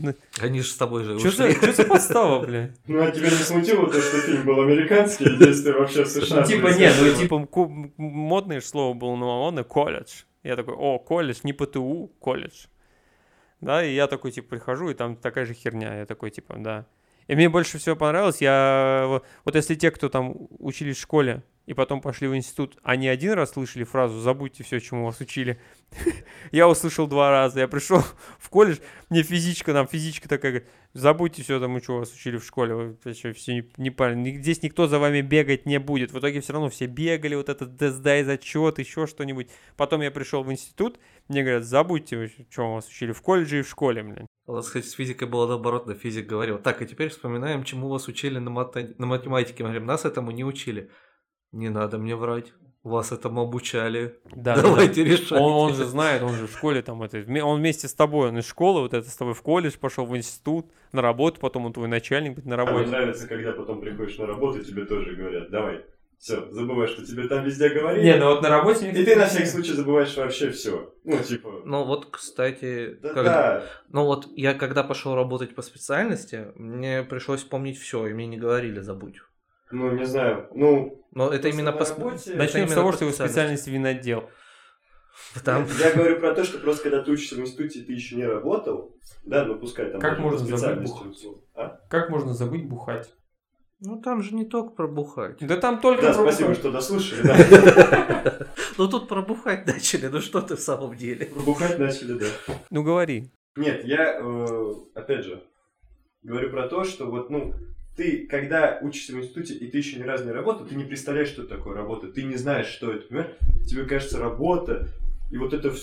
B: Они же с тобой же
A: за,
B: ушли.
A: чё за подстава, бля?
C: Ну, а тебя не смутило то, что фильм был американский, и действие вообще в США?
A: Ну, типа, нет, ну, типа, ку- м- модное слово было, ну, модное, колледж. Я такой, о, колледж, не ПТУ, колледж. Да, и я такой, типа, прихожу, и там такая же херня. Я такой, типа, да. И мне больше всего понравилось, я... во- Вот если те, кто там учились в школе, и потом пошли в институт, они один раз слышали фразу «забудьте все, чему вас учили». Я услышал два раза. Я пришел в колледж, мне физичка, нам физичка такая говорит, забудьте все там, что вас учили в школе, вы вообще все не, не пали. Ни- Здесь никто за вами бегать не будет. В итоге все равно все бегали, вот этот «Да сдай зачет, еще что-нибудь. Потом я пришел в институт, мне говорят, забудьте, что вас учили в колледже и в школе, блин.
B: У нас, кстати, с физикой было наоборот, да, физик говорил. Так, и теперь вспоминаем, чему вас учили на, мата- на математике. Мы говорим, нас этому не учили. Не надо мне врать. Вас этому обучали.
A: Да, да, да.
B: Давайте решать.
A: Он, он же знает, он же в школе там это, он вместе с тобой, он из школы, вот это с тобой в колледж пошел, в институт, на работу, потом он твой начальник будет на
C: А мне
A: работе.
C: нравится, когда потом приходишь на работу, тебе тоже говорят, давай, все, забывай, что тебе там везде говорили.
A: Не, ну вот на работе...
C: И ты на всякий случай забываешь вообще все. Ну, типа...
B: Ну вот, кстати,
C: Да,
B: когда-
C: да.
B: ну вот я когда пошел работать по специальности, мне пришлось помнить все, и мне не говорили забудь.
C: Ну, не знаю. Ну,
B: Но это именно по
C: работе-
B: это
A: Начнем с того, что
B: специальности.
A: специальность винодел.
B: Там
C: я говорю про то, что просто когда ты учишься в институте, ты еще не работал, да, ну пускай там
A: Как можно забыть бухать?
C: А?
A: Как можно забыть бухать?
B: Ну там же не только пробухать.
A: Да там только...
C: Да,
A: про
C: спасибо, что дослушали, да.
B: Ну тут пробухать начали, ну что ты в самом деле?
C: Бухать начали, да.
A: Ну говори.
C: Нет, я, э, опять же, говорю про то, что вот, ну, ты, когда учишься в институте, и ты еще ни разу не работал, ты не представляешь, что такое работа, ты не знаешь, что это, понимаешь? Тебе кажется работа, и вот это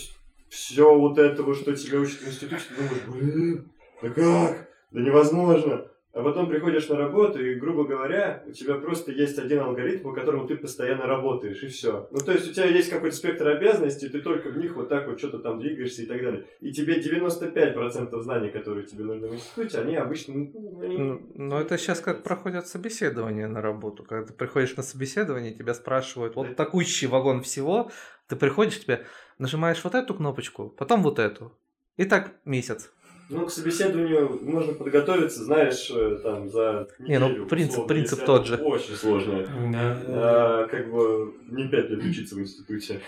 C: все вот этого, что тебя учат в институте, ты думаешь, блин, да как? Да невозможно. А потом приходишь на работу, и, грубо говоря, у тебя просто есть один алгоритм, по которому ты постоянно работаешь, и все. Ну, то есть у тебя есть какой-то спектр обязанностей, ты только в них вот так вот что-то там двигаешься и так далее. И тебе 95% знаний, которые тебе нужны в институте, они обычно... ну, они-
B: Ну, ну, это сейчас как проходят собеседования на работу. Когда ты приходишь на собеседование, тебя спрашивают, вот такущий вагон всего, ты приходишь, тебе нажимаешь вот эту кнопочку, потом вот эту. И так месяц.
C: Ну, к собеседованию можно подготовиться, знаешь, э, там, за
B: Не, ну,
C: неделю,
B: принцип-
C: условно,
B: принцип
C: если
B: тот же.
C: Очень сложно.
A: Да.
C: А, как бы не пять лет учиться в институте.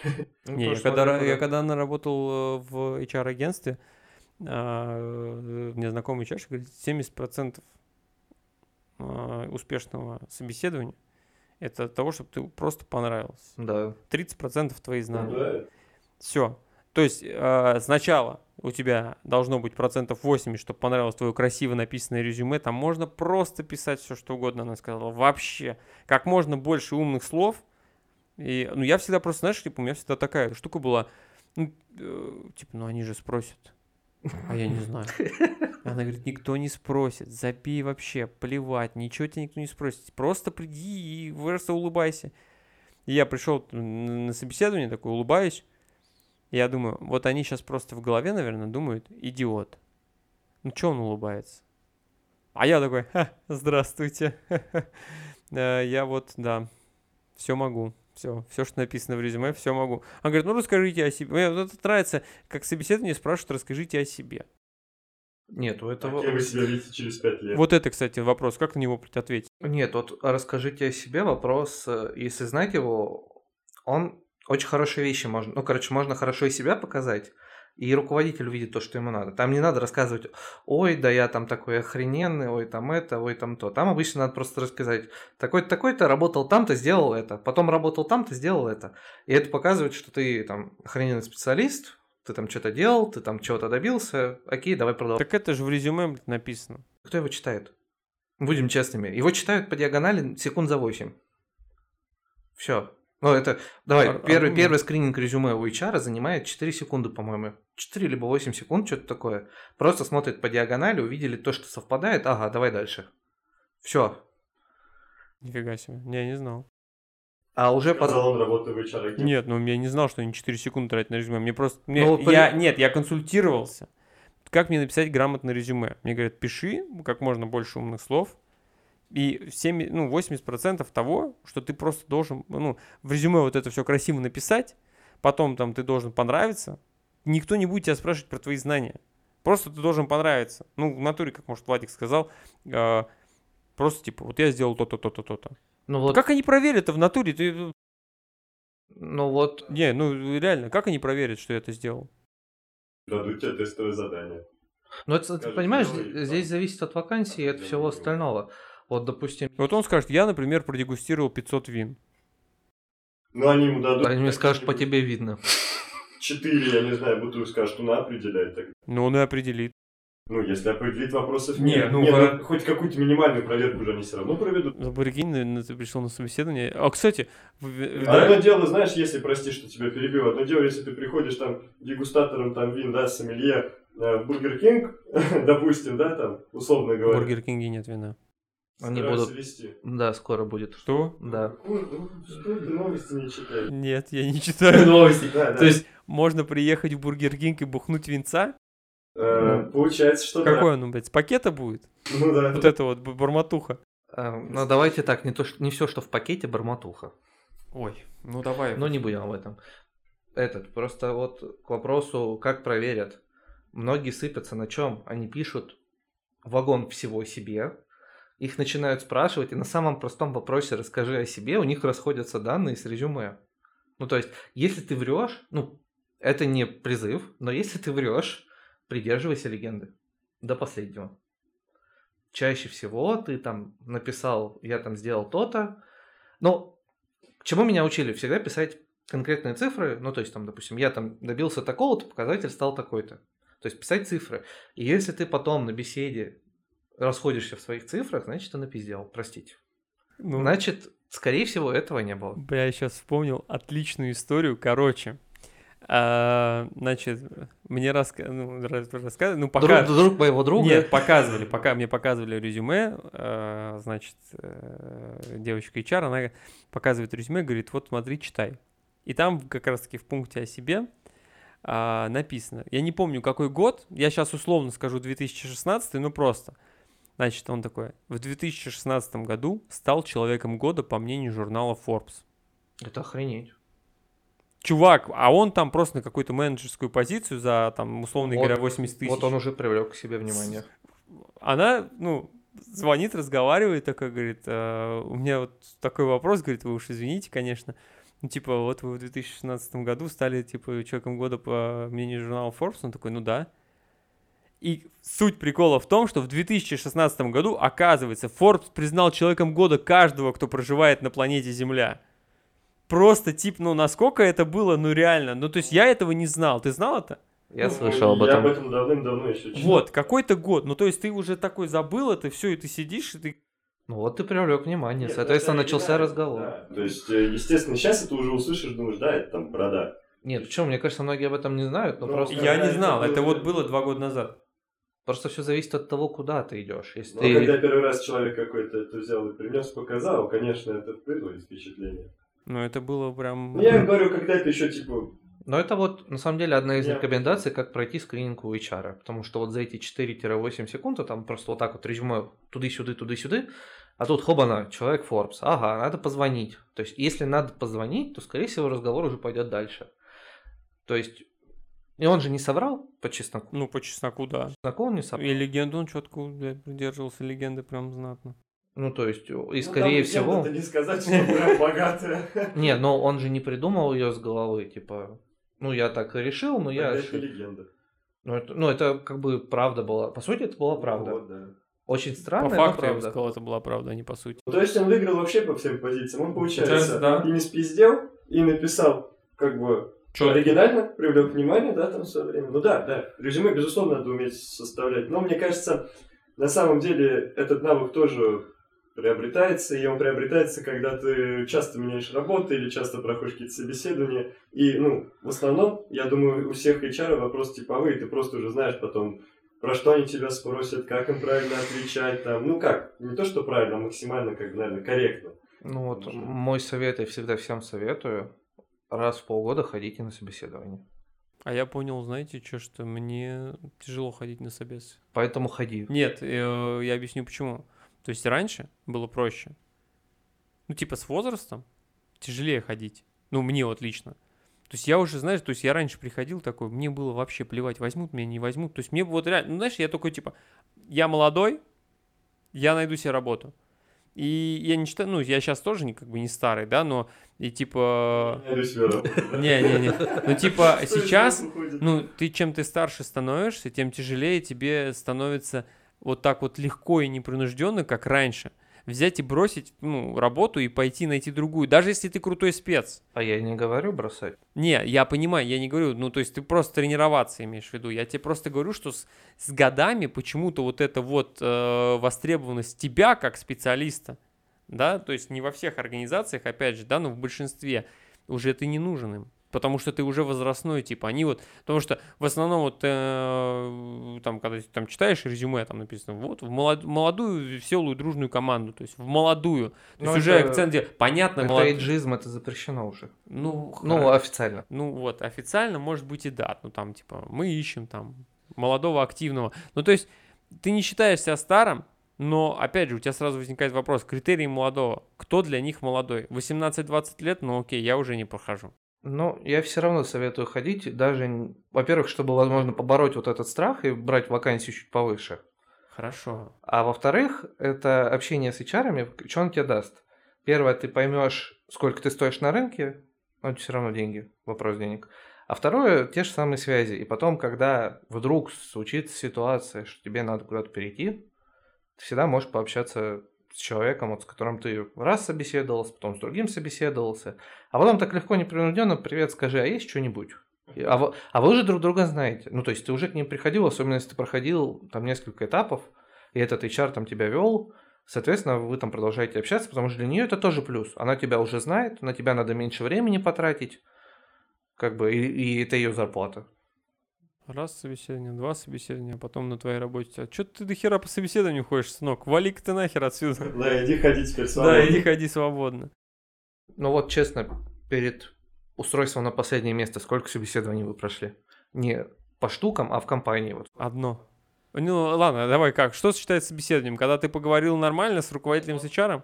B: Ну,
A: Не, я когда, я когда наработал э, в HR-агентстве, а, э, мне знакомый HR говорит, 70% а, успешного собеседования это от того, чтобы ты просто понравился.
B: Да.
A: 30% твои знания.
C: Ну, да.
A: Все. То есть э, сначала у тебя должно быть процентов 80, чтобы понравилось твое красиво написанное резюме. Там можно просто писать все, что угодно, она сказала. Вообще. Как можно больше умных слов. И, ну, я всегда просто, знаешь, типа, у меня всегда такая штука была. Ну, э, типа, ну, они же спросят. А я не знаю. Она говорит, никто не спросит. Забей вообще, плевать. Ничего тебя никто не спросит. Просто приди и просто улыбайся. И я пришел на собеседование, такой улыбаюсь. Я думаю, вот они сейчас просто в голове, наверное, думают, идиот. Ну, что он улыбается? А я такой, «Ха, здравствуйте. Э, Я вот, да, все могу. Все, все, что написано в резюме, все могу. Он говорит, ну расскажите о себе. Мне вот это нравится, как собеседование спрашивают, расскажите о себе.
B: Нет, у этого...
C: Кем вы себя видите через пять лет?
A: Вот это, кстати, вопрос, как на него ответить?
B: Нет, вот расскажите о себе вопрос, э, если знаете его, он очень хорошие вещи можно, ну, короче, можно хорошо и себя показать, И руководитель увидит то, что ему надо. Там не надо рассказывать, ой, да я там такой охрененный, ой, там это, ой, там то. Там обычно надо просто рассказать, такой-то, такой-то, работал там-то, сделал это. Потом работал там-то, сделал это. И это показывает, что ты там охрененный специалист, ты там что-то делал, ты там чего-то добился. Окей, давай продолжим.
A: Так это же в резюме написано.
B: Кто его читает? Будем честными. Его читают по диагонали секунд за 8. Все. Ну, это, давай,
A: А-
B: первый,
A: а-
B: первый скрининг резюме у HR занимает 4 секунды, по-моему. 4 либо 8 секунд, что-то такое. Просто смотрят по диагонали, увидели то, что совпадает. Ага, давай дальше. Все.
A: Нифига себе. Не, я не знал.
B: А уже по...
C: Сказал он, работает в HR агент.
A: Нет, ну я не знал, что они 4 секунды тратят на резюме. Мне просто... мне-
B: Ну, вот
A: я,
B: при-
A: Нет, я консультировался. Как мне написать грамотное резюме? Мне говорят, пиши как можно больше умных слов. И 7, ну, 80% того, что ты просто должен, ну, в резюме вот это все красиво написать, потом там ты должен понравиться, никто не будет тебя спрашивать про твои знания. Просто ты должен понравиться. Ну, в натуре, как, может, Владик сказал, э, просто типа, вот я сделал то-то, то-то, то-то.
B: Ну вот,
A: Как они проверят это в натуре? Ты,
B: ну вот,
A: не, ну реально, как они проверят, что я это сделал?
C: Дадут тебе тестовое задание.
B: ну это, ты
C: Скажешь,
B: понимаешь, здесь,
C: да.
B: здесь зависит от вакансии и от всего остального. Вот, допустим,
A: Вот он скажет, я, например, продегустировал 500 вин.
C: Ну, они ему дадут...
B: они мне скажут, по тебе видно.
C: Четыре, я не знаю, бутылку скажут, ну, определяй так.
A: Но он и определит.
C: Ну, если определить, вопросов
A: Не,
C: нет.
A: ну,
C: Не,
A: про-
C: хоть какую-то минимальную проверку же они все равно проведут.
A: За прикинь, наверное, ты пришел на собеседование. А, кстати, в- в-
C: А
A: да,
C: Одно дело, знаешь, если, прости, что тебя перебил, одно дело, если ты приходишь там дегустатором там вин, да, сомелье, э, в Бургер Кинг, допустим, да, там, условно
A: в
C: говоря.
A: Бургер Кинге нет вина.
B: Они будут-
C: вести.
B: Да, скоро будет.
A: Что?
B: Да.
C: Ну, что ты новости не читаешь?
A: Нет, я не читаю новости.
C: Да, да.
A: То есть можно приехать в Бургер Кинг и бухнуть винца?
C: Э, получается, что да.
A: Какой он, блядь, с пакета будет?
C: Ну да.
A: Вот это вот бормотуха.
B: А, Ну, давайте так, не, то, что- не все, что в пакете, бормотуха.
A: Ой, ну давай.
B: Но не будем об этом. Этот, просто вот к вопросу, как проверят. Многие сыпятся на чем? Они пишут вагон всего себе, их начинают спрашивать, и на самом простом вопросе расскажи о себе, у них расходятся данные с резюме. Ну, то есть, если ты врешь, ну, это не призыв, но если ты врешь, придерживайся легенды до последнего. Чаще всего ты там написал, я там сделал то-то, но к чему меня учили? Всегда писать конкретные цифры, ну, то есть, там, допустим, я там добился такого-то, показатель стал такой-то. То есть, писать цифры. И если ты потом на беседе расходишься в своих цифрах, значит, ты напиздел, простите.
A: Ну,
B: Значит, скорее всего, этого не было.
A: Я сейчас вспомнил отличную историю. Короче, а, значит, мне раска... ну, рас- рассказывали, ну, пока...
B: Друг, друг моего друга.
A: Нет, показывали, пока мне показывали резюме, э, значит, э, девочка HR, она показывает резюме, говорит, вот смотри, читай. И там как раз-таки в пункте о себе а, написано, я не помню какой год, я сейчас условно скажу 2016, ну просто. Значит, он такой, в 2016 году стал человеком года по мнению журнала Forbes.
B: Это охренеть.
A: Чувак, а он там просто на какую-то менеджерскую позицию за, там, условно
B: Вот-
A: говоря, 80 тысяч.
B: Вот он уже привлек к себе внимание.
A: она, ну, звонит, разговаривает, такой, говорит, «А, у меня вот такой вопрос, говорит, вы уж извините, конечно, ну, типа, вот вы в 2016 году стали, типа, человеком года по мнению журнала Forbes, он такой, ну да. И суть прикола в том, что в 2016 году, оказывается, Forbes признал человеком года каждого, кто проживает на планете Земля. Просто, типа, ну, насколько это было, ну, реально. Ну, то есть я этого не знал. Ты знал это?
B: Я
C: Ну,
B: слышал об
C: Я
B: этом.
C: об этом давным-давно еще читал.
A: Вот, какой-то год. Ну, то есть ты уже такой забыл это все, и ты сидишь, и ты
B: Ну вот ты привлек внимание.
C: Нет,
B: Соответственно,
C: это
B: начался
C: оригинально,
B: разговор.
C: да. То есть, э, естественно, сейчас это уже услышишь, думаешь, да, это там борода.
B: Нет, почему? Мне кажется, многие об этом не знают, но
C: Ну,
B: просто,
A: Я не
C: это
A: знал, это
C: было?
A: вот было два года назад.
B: Просто все зависит от того, куда ты идешь. Если
C: Но
B: ты...
C: когда первый раз человек какой-то это взял и принес, показал, конечно, это производит впечатление.
A: Ну, это было прям...
C: Ну, я говорю, когда это еще, типа,
B: Но это вот, на самом деле, одна из
C: Я-
B: рекомендаций, как пройти скрининг у HR. Потому что вот за эти 4-8 секунд, а там просто вот так вот резюме туды-сюды, туды-сюды, а тут хобана, человек Forbes. Ага, надо позвонить. То есть, если надо позвонить, то, скорее всего, разговор уже пойдет дальше. То есть, и он же не соврал по чесноку.
A: Ну, по чесноку, да.
B: Чесноку он не соврал.
A: И легенду он четко придерживался, легенды прям знатно.
B: Ну, то есть, и
C: ну,
B: скорее
C: там
B: всего...
C: легенда-то не сказать, что прям богатая.
B: Не, но он же не придумал ее с головы, типа, Ну, я так и решил, но я...
C: Это легенда.
B: Ну это, ну, это как бы правда была. По сути, это была правда.
C: Вот, да.
B: Очень
A: По
B: странно, но
A: факту я бы сказал, это была правда, а не по сути.
C: Ну, то есть он выиграл вообще по всем позициям. Он, получается,
A: Получается, да.
C: и не спиздел, и написал, как бы,
A: Чё?
C: оригинально, привлек внимание, да, там в свое время. Ну да, да, резюме, безусловно, надо уметь составлять. Но мне кажется, на самом деле этот навык тоже приобретается, и он приобретается, когда ты часто меняешь работу или часто проходишь какие-то собеседования. И, ну, в основном, я думаю, у всех HR вопрос типовый, ты просто уже знаешь потом, про что они тебя спросят, как им правильно отвечать, там, ну как, не то, что правильно, а максимально, как, наверное, корректно.
B: Ну вот мой совет, я всегда всем советую, раз в полгода ходите на собеседование.
A: А я понял, знаете, что, что мне тяжело ходить на собес.
B: Поэтому ходи.
A: Нет, э, я объясню почему. То есть раньше было проще. Ну, типа с возрастом тяжелее ходить. Ну, мне вот лично. То есть я уже, знаешь, то есть я раньше приходил такой, мне было вообще плевать, возьмут меня, не возьмут. То есть мне вот реально, ну, знаешь, я такой, типа, я молодой, я найду себе работу. И я не считаю, ну, я сейчас тоже не, как бы не старый, да, но и типа... Не-не-не. Ну, типа, сейчас ну, ты чем ты старше становишься, тем тяжелее тебе становится вот так вот легко и непринужденно, как раньше. Взять и бросить ну, работу и пойти найти другую, даже если ты крутой спец.
B: А я не говорю бросать.
A: Не, я понимаю, я не говорю, ну, то есть ты просто тренироваться имеешь в виду. Я тебе просто говорю, что с, с годами почему-то вот эта вот э, востребованность тебя как специалиста, да, то есть не во всех организациях, опять же, да, но в большинстве уже ты не нужен им. Потому что ты уже возрастной, типа, они вот, потому что в основном вот, э, там, когда ты там читаешь резюме, там написано, вот, в молод- молодую, веселую, дружную команду, то есть в молодую, то
B: Ну,
A: есть уже
B: это-
A: акцент, где понятно,
B: Это
A: молод-
B: эйджизм, это запрещено уже.
A: ну,
B: Ну,
A: хоро-
B: официально.
A: ну вот, официально, может быть, и да. Ну там, типа, мы ищем там молодого, активного. Ну, то есть, ты не считаешь себя старым, но, опять же, у тебя сразу возникает вопрос, критерии молодого. Кто для них молодой? 18-20 лет, ну окей, я уже не прохожу.
B: Но я все равно советую ходить, даже, во-первых, чтобы, возможно, побороть вот этот страх и брать вакансию чуть повыше.
A: Хорошо.
B: А во-вторых, это общение с HR, что он тебе даст? Первое, ты поймешь, сколько ты стоишь на рынке, но все равно деньги, вопрос денег. А второе, те же самые связи. И потом, когда вдруг случится ситуация, что тебе надо куда-то перейти, ты всегда можешь пообщаться с человеком, вот, с которым ты раз собеседовался, потом с другим собеседовался. А потом так легко, непринужденно, привет, скажи, а есть что-нибудь? А вы, а вы уже друг друга знаете. Ну, то есть ты уже к ним приходил, особенно если ты проходил там несколько этапов, и этот HR там тебя вел, соответственно, вы там продолжаете общаться, потому что для нее это тоже плюс. Она тебя уже знает, на тебя надо меньше времени потратить, как бы, и, и это ее зарплата.
A: Раз собеседование, два собеседования, а потом на твоей работе. А что ты до хера по собеседованию ходишь, сынок? Вали-ка ты нахер отсюда.
C: Да, иди ходить теперь
A: Да,
C: свободно.
A: иди ходи свободно.
B: Ну вот, честно, перед устройством на последнее место сколько собеседований вы прошли? Не по штукам, а в компании. Вот.
A: Одно. Ну, ладно, давай как. Что считается собеседованием? Когда ты поговорил нормально с руководителем с HR?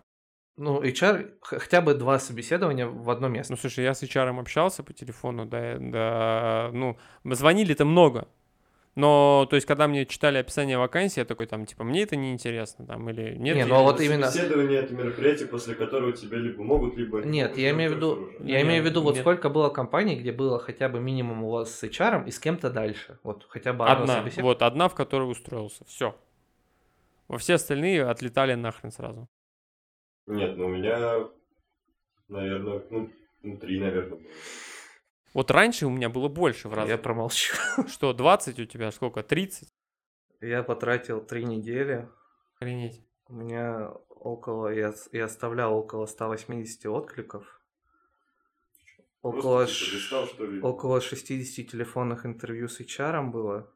B: Ну, HR хотя бы два собеседования в одно место.
A: Ну, слушай, я с HR общался по телефону, да, да, ну, звонили-то много. Но, то есть, когда мне читали описание вакансии, я такой, там, типа, мне это не интересно, там, или нет.
B: Не, ну, а вот именно-
C: Собеседование это мероприятие, после которого тебя либо могут, либо... не
B: Нет, я имею в виду, я
A: Нет,
B: имею в виду, вот
A: нет.
B: сколько было компаний, где было хотя бы минимум у вас с HR и с кем-то дальше. Вот хотя бы одно
A: Одна,
B: собеседование.
A: вот, одна, в которой устроился, все. Во все остальные отлетали нахрен сразу.
C: Нет, ну у меня, наверное, ну, ну, три, наверное. было.
A: Вот раньше у меня было больше в раз.
B: Я промолчу.
A: Что, 20 у тебя, сколько, 30?
B: Я потратил три недели.
A: Охренеть.
B: У меня около, я, я оставлял около 180 откликов. Около,
C: типа,
B: ш-
C: листал, что ли.
B: около 60 телефонных интервью с HR было.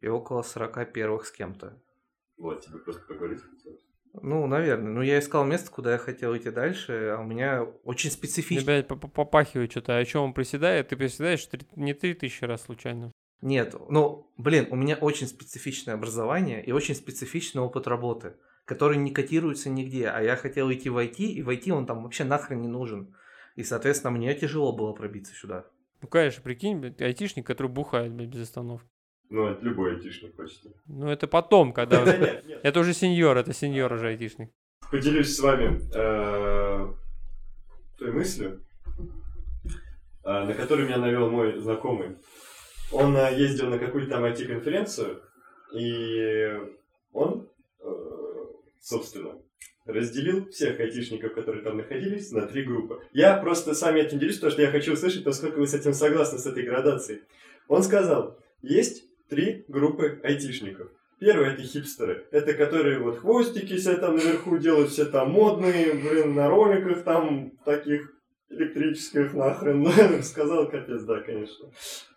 B: И около 40 первых с кем-то.
C: Вот, тебе просто поговорить хотелось.
B: Ну, наверное. Ну, я искал место, куда я хотел идти дальше, а у меня очень специфично.
A: Тебя поп- попахивает что-то. А что он приседает? Ты приседаешь три- не 3000 раз случайно.
B: Нет, ну, блин, у меня очень специфичное образование и очень специфичный опыт работы, который не котируется нигде, а я хотел идти в IT, и в IT он там вообще нахрен не нужен. И, соответственно, мне тяжело было пробиться сюда.
A: Ну, конечно, прикинь, айтишник, который бухает блядь, без остановки.
C: Ну, это любой айтишник почти.
A: Ну, это потом, когда... Это уже сеньор, это сеньор уже айтишник.
C: Поделюсь с вами э, той мыслью. а, на который меня навел мой знакомый. Он а, ездил на какую-то там IT-конференцию, и он, э, собственно, разделил всех айтишников, которые там находились, на три группы. Я просто с вами этим делюсь, потому что я хочу услышать, насколько вы с этим согласны, с этой градацией. Он сказал, есть три группы айтишников. Первый это хипстеры. Это которые вот хвостики себе там наверху делают, все там модные, блин, на роликах там таких электрических нахрен. Сказал капец, да, конечно.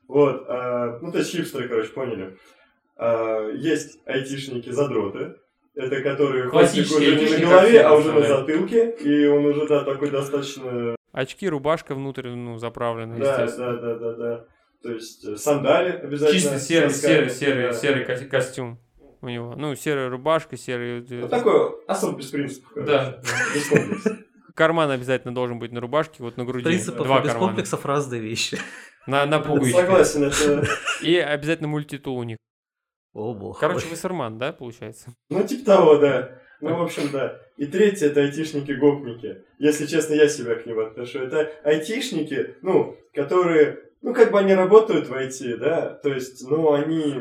C: Вот, а, ну то есть хипстеры, короче, поняли. А, есть айтишники-задроты, это которые хвостик уже не на голове, а уже на затылке, и он уже, да, такой достаточно...
A: Очки, рубашка внутрь, ну, заправленная,
C: Да, да, да, да, да. То есть э, сандали обязательно.
A: Чисто серый, серый, серый,
C: да.
A: серый ко- костюм у него. Ну, серая рубашка, серый... э,
C: Вот такой особо без принципов. короче.
A: Да.
C: Без комплексов.
A: Карман обязательно должен быть на рубашке, вот на груди.
B: Принципов
A: Два
B: без
A: кармана.
B: комплексов разные вещи.
A: На, на пуговичках.
C: Согласен, это...
A: И обязательно мультитул у них.
B: О, бог.
A: Короче, вассерман, да, получается?
C: Ну, типа того, да. Ну, в общем, да. И третье это айтишники-гопники. Если честно, я себя к ним отношу. Это айтишники, ну, которые, ну, как бы они работают в IT, да, то есть, ну, они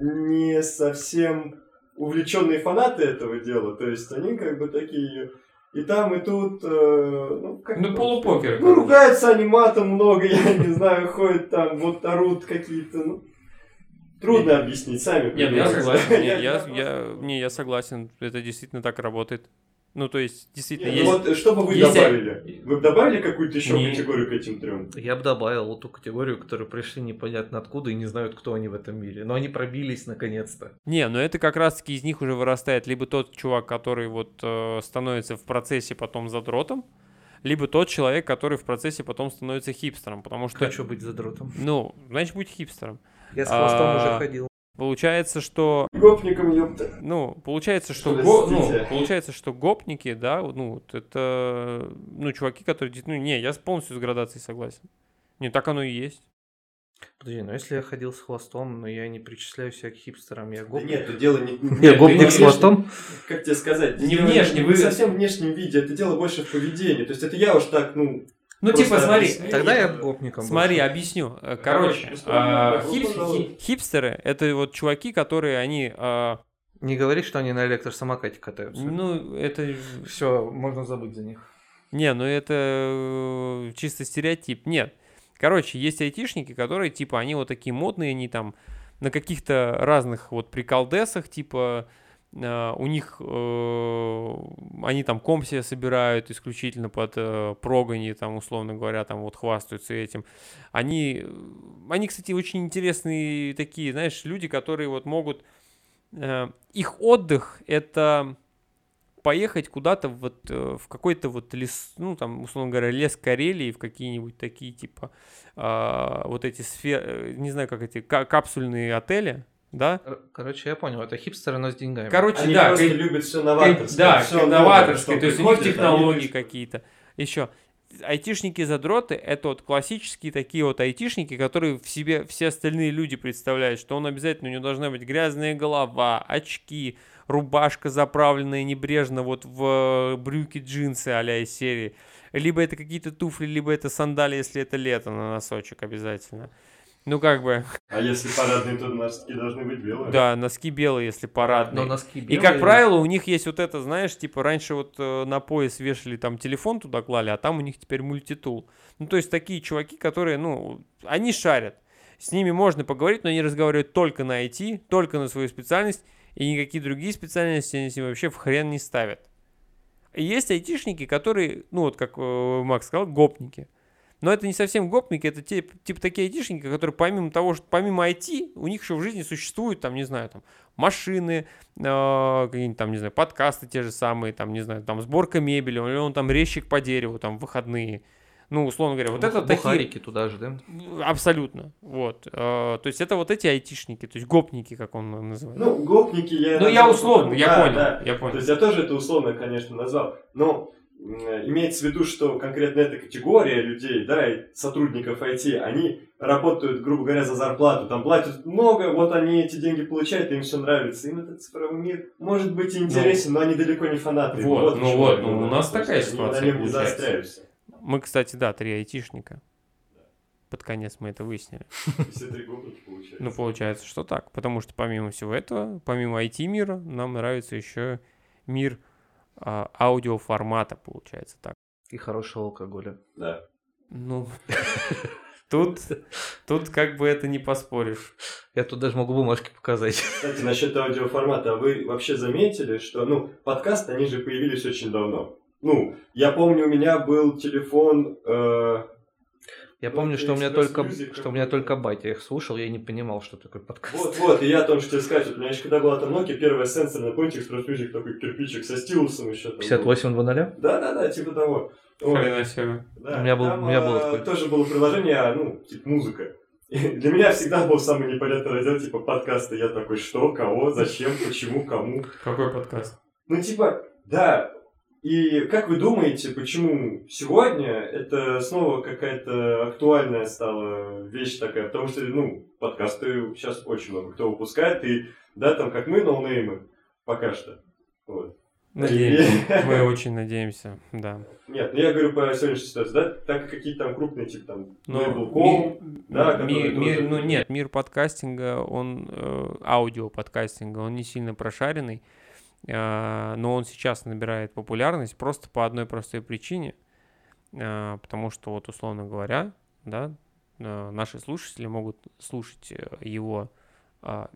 C: не совсем увлеченные фанаты этого дела, то есть они как бы такие и там, и тут, э, ну, как
A: Ну, полупокер.
C: Ну, ругаются они матом много, я не знаю, ходят там, вот орут какие-то, ну, трудно объяснить, сами
A: Нет, я согласен. Не,
C: Я-
A: я,
C: я
A: я, не, я согласен. Это действительно так работает. Ну, то есть, действительно,
C: Не, ну
A: есть...
C: вот что бы вы
A: есть-
C: добавили? Вы бы добавили какую-то еще
A: Не.
C: категорию к этим трем?
B: Я бы добавил вот ту категорию, которые пришли непонятно откуда и не знают, кто они в этом мире. Но они пробились наконец-то.
A: Не, но это как раз-таки из них уже вырастает либо тот чувак, который вот э, становится в процессе потом задротом, либо тот человек, который в процессе потом становится хипстером, потому что,
B: Хочу быть задротом.
A: ну, значит, будь хипстером.
B: Я с хвостом
A: А,
B: уже ходил.
A: Получается, что
C: Гопником, ёпта.
A: Ну, получается, что,
C: Что,
A: го- ну, получается, что гопники, да, ну, вот это, ну, чуваки, которые, ну, не, я с- полностью с градацией согласен. Не, так оно и есть.
B: Подожди, ну если я ходил с хвостом, но я не причисляю себя к хипстерам, я
C: Да
B: гопник.
C: нет, это дело не...
B: Я гопник с хвостом?
C: Как тебе сказать?
A: Не внешне,
C: не
A: вы-
C: совсем внешнем виде, это дело больше в поведении. То есть это я уж так, ну...
A: Ну,
C: Просто
A: типа, смотри,
C: объясни.
B: Тогда я гопником
A: смотри, объясню. Короче, а, хип- хипстеры — это вот чуваки, которые, они, а,
B: Не говори, что они на электросамокате катаются.
A: ну, это...
B: Все, можно забыть за них.
A: Не, ну это э, чисто стереотип. Нет. Короче, есть айтишники, которые, типа, они вот такие модные, они там на каких-то разных вот приколдесах, типа, у них, э, они там комп себе собирают исключительно под э, прогони, там, условно говоря, там вот хвастаются этим. Они, они, кстати, очень интересные такие, знаешь, люди, которые вот могут... э, их отдых — это поехать куда-то вот э, в какой-то вот лес, ну там, условно говоря, лес Карелии, в какие-нибудь такие типа а, вот эти сферы, не знаю, как эти ка- капсульные отели, да?
B: Кор- Короче, я понял, это хипстеры, но с деньгами.
A: Короче,
C: Они
A: да,
C: просто
A: ка-
C: любят все новаторское.
A: да, новаторские,
C: что
A: то есть у них технологии какие-то. Еще айтишники-задроты — это вот классические такие вот айтишники, которые в себе все остальные люди представляют, что он обязательно, у него должна быть грязная голова, очки, рубашка заправленная небрежно вот в э, брюки джинсы а-ля из серии. Либо это какие-то туфли, либо это сандали, если это лето на носочек обязательно. Ну, как бы,
C: А если парадные, то носки должны быть белые.
A: да, носки белые, если парадные.
B: Но носки
A: И,
B: белые.
A: как правило, у них есть вот это, знаешь, типа раньше вот э, на пояс вешали там телефон туда клали, а там у них теперь мультитул. Ну, то есть такие чуваки, которые, ну, они шарят. С ними можно поговорить, но они разговаривают только на IT, только на свою специальность, и никакие другие специальности они себе вообще в хрен не ставят. И есть айтишники, которые, ну, вот как э, Макс сказал, гопники. Но это не совсем гопники, это те, типа такие айтишники, которые помимо того, что помимо IT, у них еще в жизни существуют, там, не знаю, там, машины, э, какие-нибудь там, не знаю, подкасты те же самые, там, не знаю, там, сборка мебели, или он там резчик по дереву, там, в выходные. Ну, условно говоря, вот
B: Бух-
A: это такие...
B: Бухарики туда же, да?
A: Абсолютно, вот. Э, то есть это вот эти айтишники, то есть гопники, как он называет.
C: Ну, гопники я...
A: Ну, я условно, я
C: да,
A: понял,
C: да.
A: я
C: То
A: понял.
C: есть я тоже это условно, конечно, назвал. Но имеется в виду, что конкретно эта категория людей, да, и сотрудников IT, они работают, грубо говоря, за зарплату. Там платят много, вот они эти деньги получают, им все нравится. Им этот цифровой мир может быть интересен, но они далеко не фанаты.
A: Ну. Вот, ну вот, ну, у нас такая
C: они
A: ситуация
C: не
A: получается. Мы, кстати, да, три айтишника. под конец мы это выяснили.
C: Все три получается.
A: Ну, получается, что так. Потому что помимо всего этого, помимо IT-мира, нам нравится еще мир аудиоформата, получается так.
B: И хорошего алкоголя.
C: Да.
A: Ну, тут, тут как бы это не поспоришь.
B: Я тут даже могу бумажки показать.
C: Кстати, насчет аудиоформата, а вы вообще заметили, что, ну, подкасты, они же появились очень давно. Ну, я помню, у меня был телефон, э,
B: Я
C: Ну,
B: помню, что у меня только, что у меня только батя их слушал, я не понимал, что такое подкаст.
C: Вот, вот, и я тоже хотел сказать, вот у меня еще когда была там Nokia, первая сенсорная, помните, Express Music, такой кирпичик со стилусом еще там. был?
B: 5800?
C: Да-да-да, типа того. Вот,
A: Хрена себе.
C: да,
B: У меня был-
C: там,
B: у меня было
C: э,
B: такое.
C: тоже было приложение, а, ну, типа музыка. И для меня всегда был самый непонятный раздел, типа подкасты. Я такой, что, кого, зачем, почему, кому.
A: Какой подкаст?
C: Ну, типа, да. И как вы думаете, почему сегодня это снова какая-то актуальная стала вещь такая? Потому что, ну, подкасты сейчас очень много кто выпускает, и, да, там, как мы, ноунеймы, пока что. Вот.
A: Надеемся. Мы очень надеемся, да.
C: Нет, ну я говорю по сегодняшней ситуации, да, так как какие-то там крупные, типа там, Label.com,
A: ми-
C: да,
A: ми-
C: который
A: мир-
C: тоже-
A: ну нет, мир подкастинга, он э, аудио подкастинга, он не сильно прошаренный, но он сейчас набирает популярность просто по одной простой причине, э, потому что вот условно говоря, да, э, наши слушатели могут слушать э, его,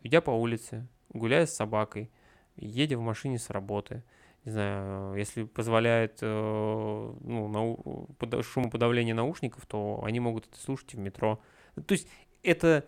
A: идя по улице, гуляя с собакой, едя в машине с работы, не знаю, если позволяет э, ну, нау- пода- шумоподавление наушников, то они могут это слушать в метро. То есть это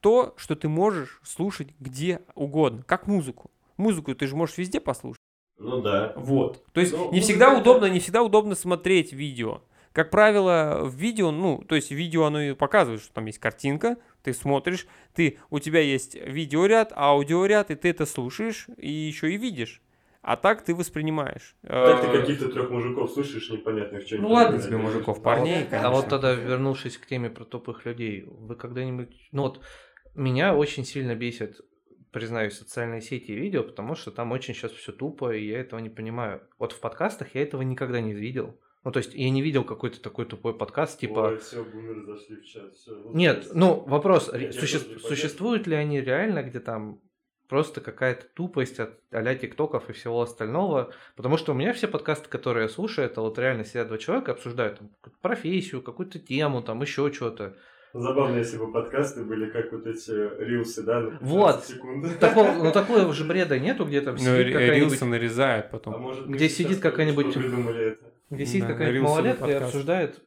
A: то, что ты можешь слушать где угодно, как музыку. Музыку ты же можешь везде послушать.
C: Ну да.
A: Вот. То есть
C: Ну,
A: не всегда
C: это-
A: удобно, не всегда удобно смотреть видео. Как правило, в видео, ну, то есть видео оно и показывает, что там есть картинка, ты смотришь, ты, у тебя есть видеоряд, аудиоряд, и ты это слушаешь и еще и видишь. А так ты воспринимаешь.
C: Так ты
A: Э,
C: каких-то трех мужиков слышишь непонятных что
A: Ну ладно тебе, мужиков, парней,
B: А вот
A: конечно.
B: тогда, вернувшись к теме про тупых людей, вы когда-нибудь... Ну вот, меня очень сильно бесит, признаюсь, социальные сети и видео, потому что там очень сейчас все тупо, и я этого не понимаю. Вот в подкастах я этого никогда не видел. Ну, то есть я не видел какой-то такой тупой подкаст, типа...
C: Ой, все, бумеры зашли в чат. вот
B: Нет, ну вопрос,
C: Я
B: суще- существуют ли они реально, где там просто какая-то тупость от а-ля тиктоков и всего остального? Потому что у меня все подкасты, которые я слушаю, это вот реально сидят два человека, обсуждают там, профессию, какую-то тему, там еще что-то.
C: Забавно, если бы подкасты были как вот эти рилсы, да, на 15
B: Вот.
C: секунд.
B: Такого, ну такого же бреда нету, где там
A: Ну,
B: сидит
A: ри-
B: какая-нибудь,
A: рилсы нарезают
C: А
A: потом.
C: может
B: Где сидит какая-нибудь- где сидит
A: Да,
B: какая-нибудь малолетка и обсуждает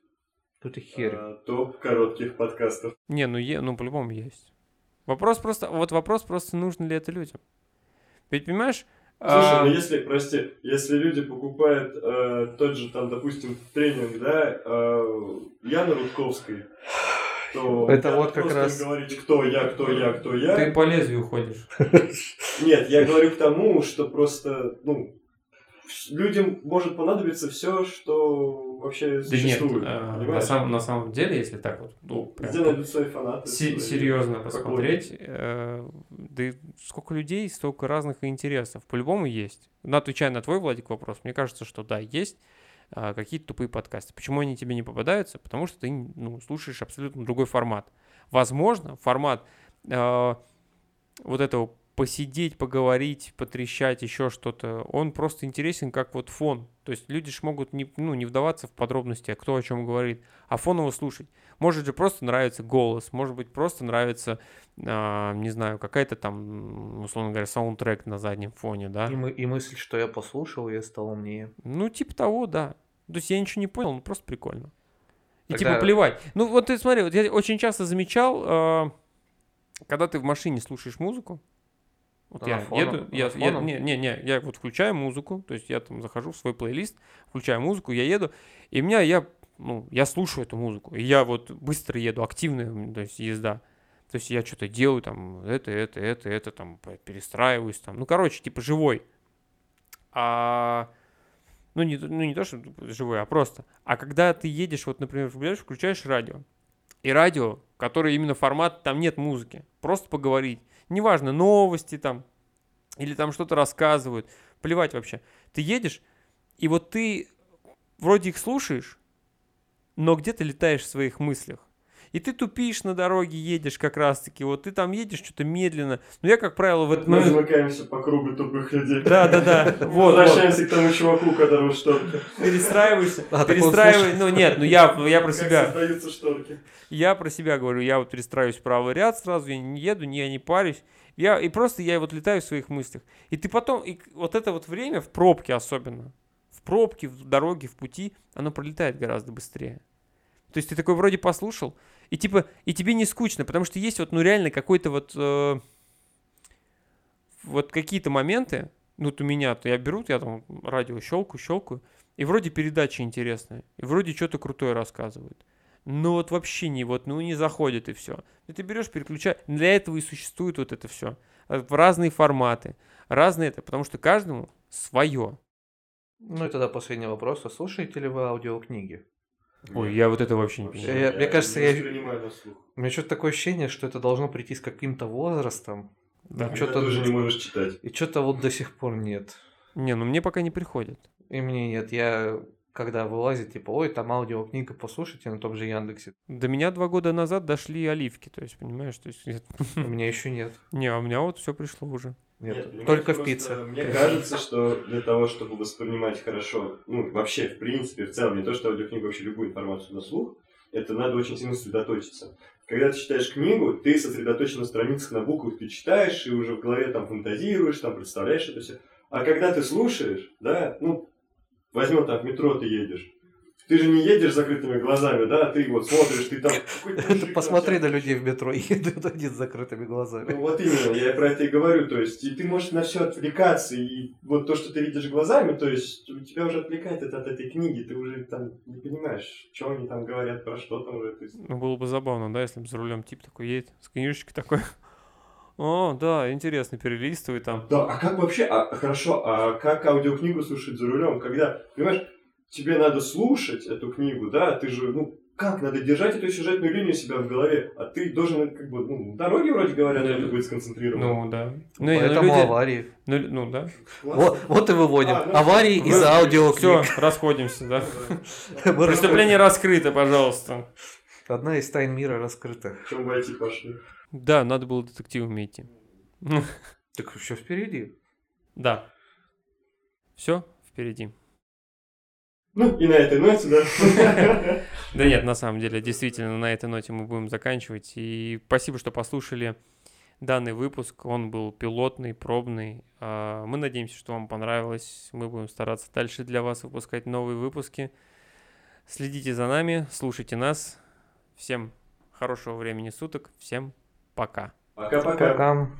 B: какую-то херь.
C: А, топ коротких подкастов.
A: Не, ну, е- ну по-любому есть. Вопрос просто, вот вопрос просто, нужно ли это людям. Ведь, понимаешь,
C: Слушай,
A: а,
C: ну если, прости, если люди покупают э, тот же там, допустим, тренинг, да, э, Яны Рудковской, то
B: Это вот как раз-
C: говорить, кто я, кто я, кто я.
A: ты по лезвию ходишь.
C: Нет, я говорю к тому, что просто, ну, людям может понадобиться все, что вообще
A: Да нет,
C: существует.
A: а, на, самом, на самом деле, если так вот, ну, прям
C: Где найдут свои фанаты? свои
A: серьезно посмотреть, э, да и сколько людей, столько разных интересов. По-любому есть. Но отвечая на твой, Владик, вопрос, мне кажется, что да, есть а, какие-то тупые подкасты. Почему они тебе не попадаются? Потому что ты ну, слушаешь абсолютно другой формат. Возможно, формат э, вот этого посидеть, поговорить, потрещать, еще что-то, он просто интересен как вот фон. То есть люди ж могут не, ну, не вдаваться в подробности, а кто о чем говорит, а фоново слушать. Может же просто нравится голос, может быть просто нравится, а, не знаю, какая-то там, условно говоря, саундтрек на заднем фоне, да?
B: И, мы, и мысль, что я послушал, я стал умнее.
A: Ну, типа того, да. То есть я ничего не понял, ну просто прикольно. И
B: Тогда-
A: типа плевать. Ну вот ты смотри, вот я очень часто замечал, э, когда ты в машине слушаешь музыку, вот я
B: фоном?
A: еду, я, я- не, не, не, я вот включаю музыку, то есть я там захожу в свой плейлист, включаю музыку, я еду, и меня я, ну, я слушаю эту музыку, и я вот быстро еду, активная, то есть езда. То есть я что-то делаю, там, это, это, это, это, там, перестраиваюсь, там, ну, короче, типа живой. А, ну, не, ну, не то, что живой, а просто. А когда ты едешь, вот, например, включаешь радио, и радио, которое именно формат, там нет музыки, просто поговорить. Неважно, новости там, или там что-то рассказывают, плевать вообще. Ты едешь, и вот ты вроде их слушаешь, но где-то летаешь в своих мыслях. И ты тупишь на дороге, едешь как раз-таки, вот ты там едешь что-то медленно. Но я, как правило, в этот
C: Мы
A: момент...
C: замыкаемся по кругу тупых людей.
A: Да, да, да. Вот, вот.
C: Возвращаемся к тому чуваку, которого шторки.
A: Перестраиваешься.
B: А,
A: Перестраивай. Ну нет, ну я, я про
C: Как
A: себя.
C: создаются шторки.
A: Я про себя говорю, я вот перестраиваюсь в правый ряд сразу, я не еду, не, я не парюсь. Я, и просто я вот летаю в своих мыслях. И ты потом, и вот это вот время в пробке особенно, в пробке, в дороге, в пути, оно пролетает гораздо быстрее. То есть ты такой вроде послушал, и типа, и тебе не скучно, потому что есть вот, ну реально какой-то вот, э, вот какие-то моменты, ну вот у меня, то я беру, я там радио щелкаю, щелкаю, и вроде передача интересная, и вроде что-то крутое рассказывают. Но вот вообще не, вот, ну не заходит и все. И ты берешь, переключаешь. Для этого и существует вот это все. В разные форматы, разные это, потому что каждому свое.
B: Ну и тогда последний вопрос. А слушаете ли вы аудиокниги?
A: Ой, я вот это вообще не понимаю.
B: Я- мне кажется, я-. У меня что-то такое ощущение, что это должно прийти с каким-то возрастом.
A: Да.
B: Ну,
C: Что
B: чё-то-
C: ты уже не можешь читать.
B: И что-то вот до сих пор нет.
A: Не, ну мне пока не приходит.
B: И мне нет. Я когда вылазит, типа, ой, там аудиокнига, послушайте на том же Яндексе.
A: До меня два года назад дошли оливки, то есть, понимаешь, то есть,
B: У меня еще нет.
A: не, а у меня вот все пришло уже.
B: Нет,
C: понимаешь,
B: только в пицце.
C: Мне кажется, что для того, чтобы воспринимать хорошо, ну, вообще, в принципе, в целом, не то, что аудиокнигу, вообще любую информацию на слух, это надо очень сильно сосредоточиться. Когда ты читаешь книгу, ты сосредоточен на страницах, на буквах, ты читаешь и уже в голове там фантазируешь, там представляешь это все. А когда ты слушаешь, да, ну, возьмем там в метро ты едешь, ты же не едешь с закрытыми глазами, да, ты вот смотришь, ты там...
B: посмотри на людей в метро, едут они с закрытыми глазами.
C: ну, вот именно, я про это и говорю. То есть, и ты можешь на все отвлекаться, и вот то, что ты видишь глазами, то есть, у тебя уже отвлекает это от этой книги, ты уже там не понимаешь, что они там говорят, про что там уже. Есть,
A: Ну, было бы забавно, да, если бы за рулем тип такой едет, с книжечкой такой. О, да, интересно, перелистывает там.
C: Да, а как вообще, а, хорошо, а как аудиокнигу слушать за рулем, когда, понимаешь, тебе надо слушать эту книгу, да, ты же, ну, как надо держать эту сюжетную линию у себя в голове, а ты должен, как бы, ну, на дороге вроде говорят,
A: Ну,
C: надо быть сконцентрирован.
A: Ну, да. Ну, и- ну,
B: Поэтому
A: люди-
B: аварии.
A: ну, ну, да.
C: Классно.
B: Вот, вот и выводим.
C: А, ну,
B: Аварии
C: вы-
B: из-за
A: Все,
B: аудиокниг.
A: расходимся, да.
B: Мы
A: Преступление раскрыто, пожалуйста.
B: Одна из тайн мира раскрыта.
C: В чем войти пошли?
A: Да, надо было детективами идти. Ну,
B: Так все впереди.
A: Да. Все впереди.
C: Ну, и на этой ноте, да.
A: Да нет, на самом деле, действительно, на этой ноте мы будем заканчивать. И спасибо, что послушали данный выпуск. Он был пилотный, пробный. А, Мы надеемся, что вам понравилось. Мы будем стараться дальше для вас выпускать новые выпуски. Следите за нами, слушайте нас. Всем хорошего времени суток. Всем пока.
C: Пока-пока.
B: Пока.